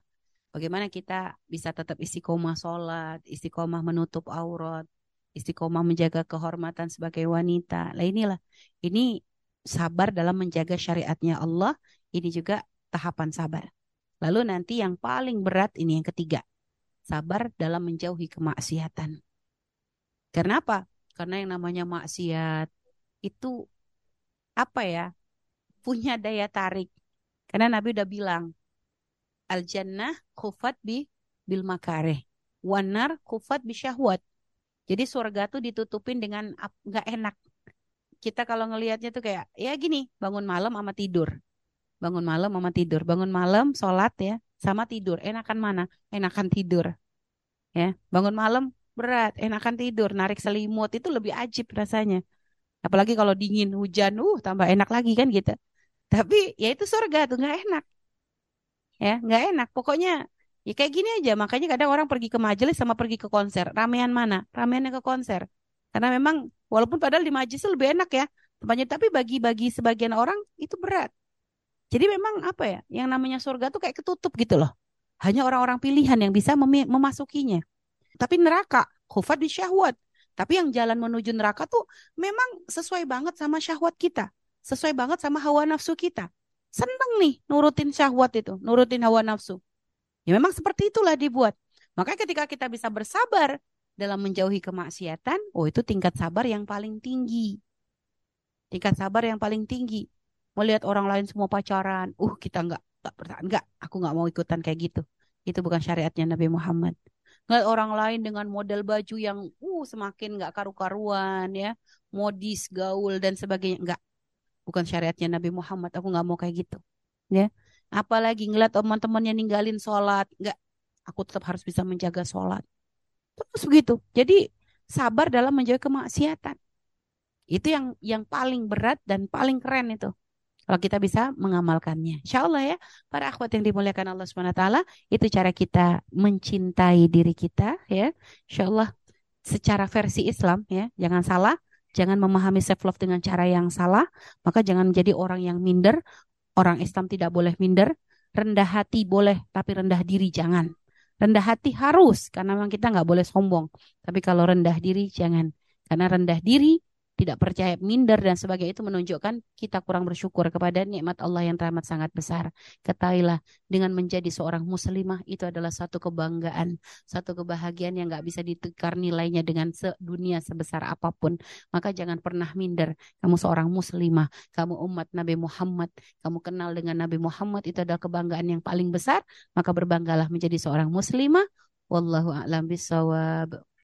Bagaimana kita bisa tetap istiqomah sholat, istiqomah menutup aurat, istiqomah menjaga kehormatan sebagai wanita. Lah inilah, ini sabar dalam menjaga syariatnya Allah. Ini juga tahapan sabar. Lalu nanti yang paling berat ini yang ketiga. Sabar dalam menjauhi kemaksiatan. Karena apa? Karena yang namanya maksiat itu apa ya? Punya daya tarik. Karena Nabi udah bilang, al jannah kufat bi bil makareh, wanar kufat bi syahwat. Jadi surga tuh ditutupin dengan nggak enak. Kita kalau ngelihatnya tuh kayak ya gini, bangun malam sama tidur. Bangun malam sama tidur, bangun malam sholat ya, sama tidur. Enakan mana? Enakan tidur. Ya, bangun malam berat, enakan tidur, narik selimut itu lebih ajib rasanya. Apalagi kalau dingin, hujan, uh tambah enak lagi kan gitu. Tapi ya itu surga tuh nggak enak. Ya, nggak enak. Pokoknya ya kayak gini aja. Makanya kadang orang pergi ke majelis sama pergi ke konser. Ramean mana? Rameannya ke konser. Karena memang walaupun padahal di majelis lebih enak ya. Tempatnya tapi bagi-bagi sebagian orang itu berat. Jadi memang apa ya? Yang namanya surga tuh kayak ketutup gitu loh. Hanya orang-orang pilihan yang bisa mem memasukinya. Tapi neraka, khufat di syahwat. Tapi yang jalan menuju neraka tuh memang sesuai banget sama syahwat kita sesuai banget sama hawa nafsu kita. Seneng nih nurutin syahwat itu, nurutin hawa nafsu. Ya memang seperti itulah dibuat. Makanya ketika kita bisa bersabar dalam menjauhi kemaksiatan, oh itu tingkat sabar yang paling tinggi. Tingkat sabar yang paling tinggi. Melihat orang lain semua pacaran, uh kita nggak nggak bertahan, nggak, aku nggak mau ikutan kayak gitu. Itu bukan syariatnya Nabi Muhammad. Ngeliat orang lain dengan model baju yang uh semakin nggak karu-karuan ya, modis, gaul dan sebagainya, nggak. Bukan syariatnya Nabi Muhammad. Aku nggak mau kayak gitu. Ya, apalagi ngeliat teman-temannya ninggalin sholat, nggak. Aku tetap harus bisa menjaga sholat. Terus begitu. Jadi sabar dalam menjaga kemaksiatan. Itu yang yang paling berat dan paling keren itu. Kalau kita bisa mengamalkannya. Insya Allah ya, para akhwat yang dimuliakan Allah SWT, itu cara kita mencintai diri kita ya. Insya Allah secara versi Islam ya, jangan salah. Jangan memahami self love dengan cara yang salah, maka jangan menjadi orang yang minder. Orang Islam tidak boleh minder, rendah hati boleh, tapi rendah diri jangan. Rendah hati harus, karena memang kita nggak boleh sombong. Tapi kalau rendah diri jangan, karena rendah diri tidak percaya, minder dan sebagainya itu menunjukkan kita kurang bersyukur kepada nikmat Allah yang teramat sangat besar. Ketahuilah dengan menjadi seorang muslimah itu adalah satu kebanggaan, satu kebahagiaan yang nggak bisa ditukar nilainya dengan dunia sebesar apa pun. Maka jangan pernah minder. Kamu seorang muslimah, kamu umat Nabi Muhammad, kamu kenal dengan Nabi Muhammad itu adalah kebanggaan yang paling besar. Maka berbanggalah menjadi seorang muslimah. Wallahu a'lam bishawab.